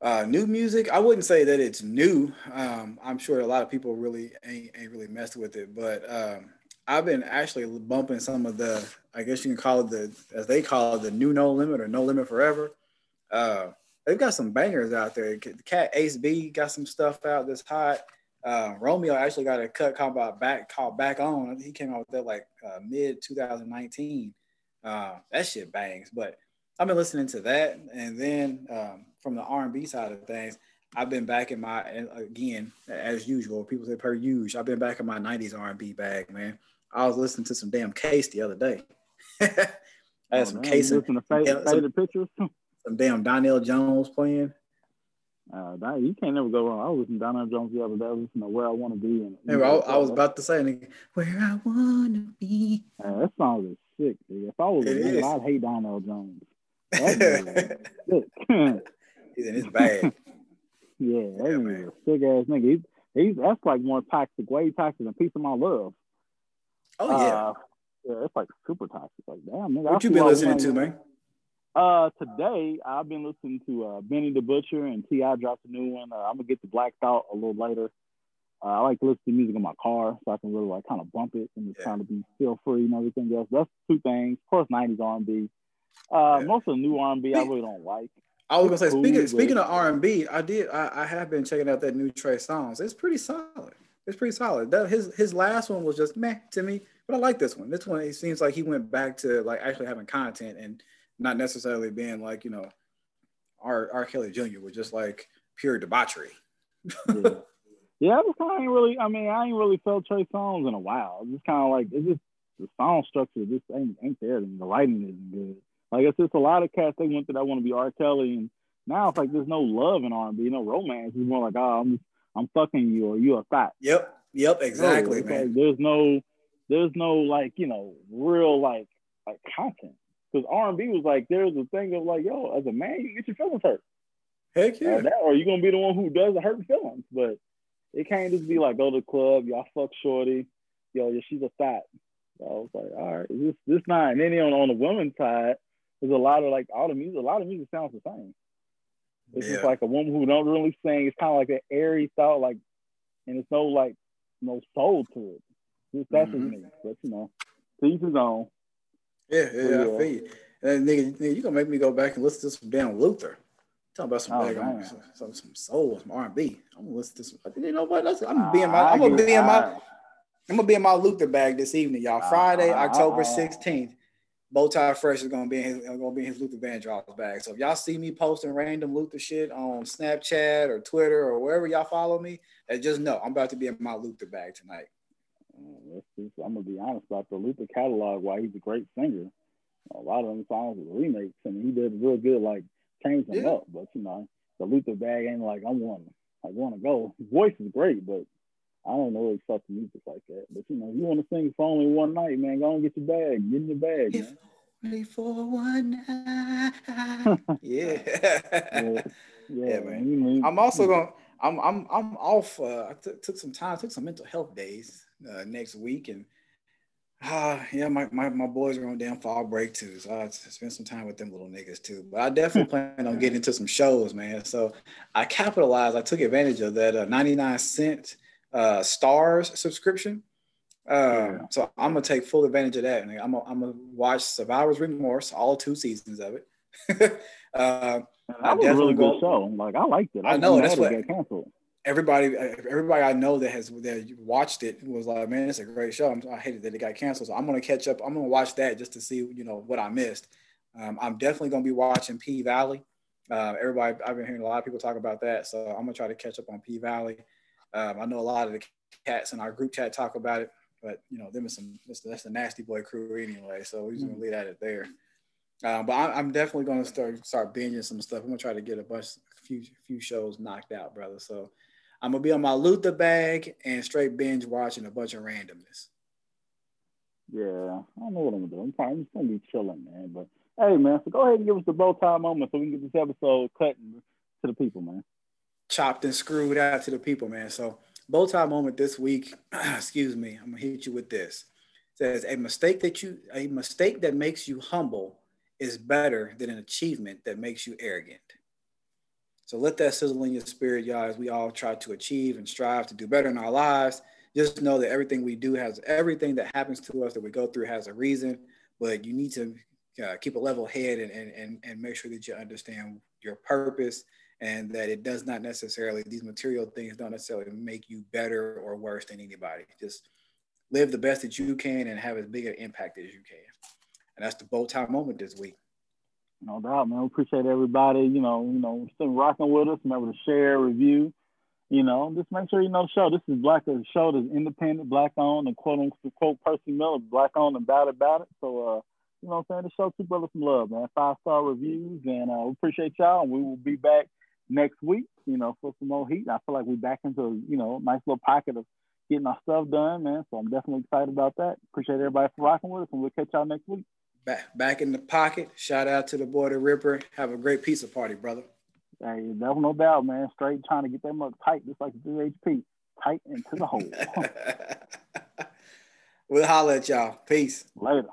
Uh, new music, I wouldn't say that it's new. Um, I'm sure a lot of people really ain't, ain't really messed with it, but um, I've been actually bumping some of the, I guess you can call it the, as they call it, the new No Limit or No Limit Forever. Uh, they've got some bangers out there. Cat Ace B got some stuff out that's hot. Uh, Romeo actually got a cut called back called Back On. He came out with that like uh, mid 2019. Uh, that shit bangs. But I've been listening to that, and then um, from the R&B side of things, I've been back in my again as usual. People say per usual. I've been back in my '90s R&B bag, man. I was listening to some damn Case the other day. [LAUGHS] I had oh, some man, Case. Listen to faded, yeah, some, pictures. [LAUGHS] some damn Donell Jones playing. Uh, that, you can't never go wrong. I was listening to Donell Jones the other day. I was listening to Where I Want to Be. And, hey, I, I, was about to say, Where I Want to Be. Uh, that song is sick. Dude. If I was a man, I'd hate Donell Jones. [LAUGHS] He's in his bag. [LAUGHS] yeah, yeah that man. a sick ass nigga. He's, he's that's like more toxic, way toxic than Piece of My Love. Oh yeah. Uh, yeah, it's like super toxic. Like damn, nigga. What you been listening to, man? Uh, today I've been listening to uh, Benny the Butcher and T.I. dropped a new one. Uh, I'm gonna get the Black Thought a little later. Uh, I like to listen to music in my car so I can really like kind of bump it and just yeah. kind of be feel free and everything else. That's two things. Of course, '90s R&B. Uh, yeah. Most of the new R&B I really don't like. I was gonna say, speaking speaking of R and B, I did I, I have been checking out that new Trey Songz. It's pretty solid. It's pretty solid. That his his last one was just meh to me, but I like this one. This one it seems like he went back to like actually having content and not necessarily being like you know, R R Kelly Jr. was just like pure debauchery. yeah. yeah, I just kind of ain't really. I mean, I ain't really felt Trey Songz in a while. It's just kind of like it's just the song structure just ain't ain't there, and the writing isn't good. Like it's just a lot of cats they went to that want to be R. Kelly, and now it's like there's no love in R&B, no romance. It's more like, oh, I'm I'm fucking you or you a fat. Yep, yep, exactly, man. Like, there's no, there's no like you know real like like content because R&B was like there's a thing of like yo as a man you get your feelings hurt. Heck yeah. Or, that, or you're gonna be the one who does the hurt feelings, but it can't just be like go to the club, y'all fuck shorty, yo, she's a fat. So I was like, all right, this this not. And then on on the women's side, there's a lot of like all the music, a lot of music sounds the same. It's yeah. just like a woman who don't really sing. It's kind of like an airy thought, like, and it's no like no soul to it. Just that's mm-hmm. me. But you know, to each his own. Yeah, yeah, yeah, I feel you. And nigga, nigga, you gonna make me go back and listen to some damn Luther. Talking about some, oh, bag, some, some, some soul, some R and B. I'm gonna listen to some. You know what? I'm gonna be in my. I'm gonna be in my. I'm gonna be in my Luther bag this evening, y'all. Uh, Friday, uh, uh, October 16th. Bowtie Fresh is gonna be in his gonna be in his Luther Vandross bag. So if y'all see me posting random Luther shit on Snapchat or Twitter or wherever y'all follow me, uh, just know I'm about to be in my Luther bag tonight. I'm gonna be honest about the Luther catalog. Why he's a great singer. A lot of them songs are remakes, and he did real good, like change them yeah. up. But you know, the Luther bag ain't like I want, I want to go. His voice is great, but I don't know really fuck music like that. But you know, you want to sing for only one night, man. Go and get your bag. Get in your bag, if man. Only for one night. [LAUGHS] yeah. [LAUGHS] yeah. yeah. man. I'm also gonna. I'm I'm I'm off. Uh, I t- took some time. Took some mental health days uh, next week, and uh, yeah, my, my, my boys are on damn fall break too, so I spent some time with them little niggas too. But I definitely [LAUGHS] plan on getting into some shows, man. So I capitalized. I took advantage of that uh, 99 cent uh, Starz subscription. Uh, yeah. So I'm gonna take full advantage of that, and I'm gonna, I'm gonna watch Survivor's Remorse, all two seasons of it. [LAUGHS] uh, that was a really good show. Like I liked it. I, I know that's what canceled. Everybody, everybody I know that has that watched it was like, man, it's a great show. I'm, i hated that it got canceled, so I'm gonna catch up. I'm gonna watch that just to see, you know, what I missed. Um, I'm definitely gonna be watching P Valley. Uh, everybody, I've been hearing a lot of people talk about that, so I'm gonna try to catch up on P Valley. Um, I know a lot of the cats in our group chat talk about it. but you know, them is some that's, the nasty boy crew anyway. So we're just gonna mm-hmm. leave that at there. Uh, but I, am definitely gonna start start binging some stuff. I'm gonna try to get a bunch, a few few shows knocked out, brother. So I'm gonna be on my Luther bag and straight binge watching a bunch of randomness. Yeah, I don't know what I'm gonna do. I'm probably just gonna be chilling, man. But hey, man, so go ahead and give us the bow tie moment so we can get this episode cut to the people, man. Chopped and screwed out to the people, man. So bow tie moment this week. [CLEARS THROAT] excuse me. I'm gonna hit you with this. It says a mistake that you a mistake that makes you humble is better than an achievement that makes you arrogant. So let that sizzle in your spirit, y'all, as we all try to achieve and strive to do better in our lives. Just know that everything we do has everything that happens to us that we go through has a reason, but you need to uh, keep a level head and, and, and make sure that you understand your purpose and that it does not necessarily, these material things don't necessarily make you better or worse than anybody. Just live the best that you can and have as big an impact as you can. And that's the bow tie moment this week. No doubt, man. We appreciate everybody, you know, you know, still rocking with us. Remember to share, review, you know, just make sure you know the show. This is black a show that's independent, black owned, and quote unquote Percy Miller, black owned and about about it. So uh, you know what I'm saying? The show two brothers some love, man. Five star reviews and uh, we appreciate y'all and we will be back next week, you know, for some more heat. I feel like we're back into, you know, nice little pocket of getting our stuff done, man. So I'm definitely excited about that. Appreciate everybody for rocking with us, and we'll catch y'all next week. Back, back in the pocket. Shout out to the boy, the Ripper. Have a great pizza party, brother. Hey, there's no doubt, man. Straight trying to get that mug tight, just like the HP, tight into the hole. [LAUGHS] we'll holler at y'all. Peace. Later.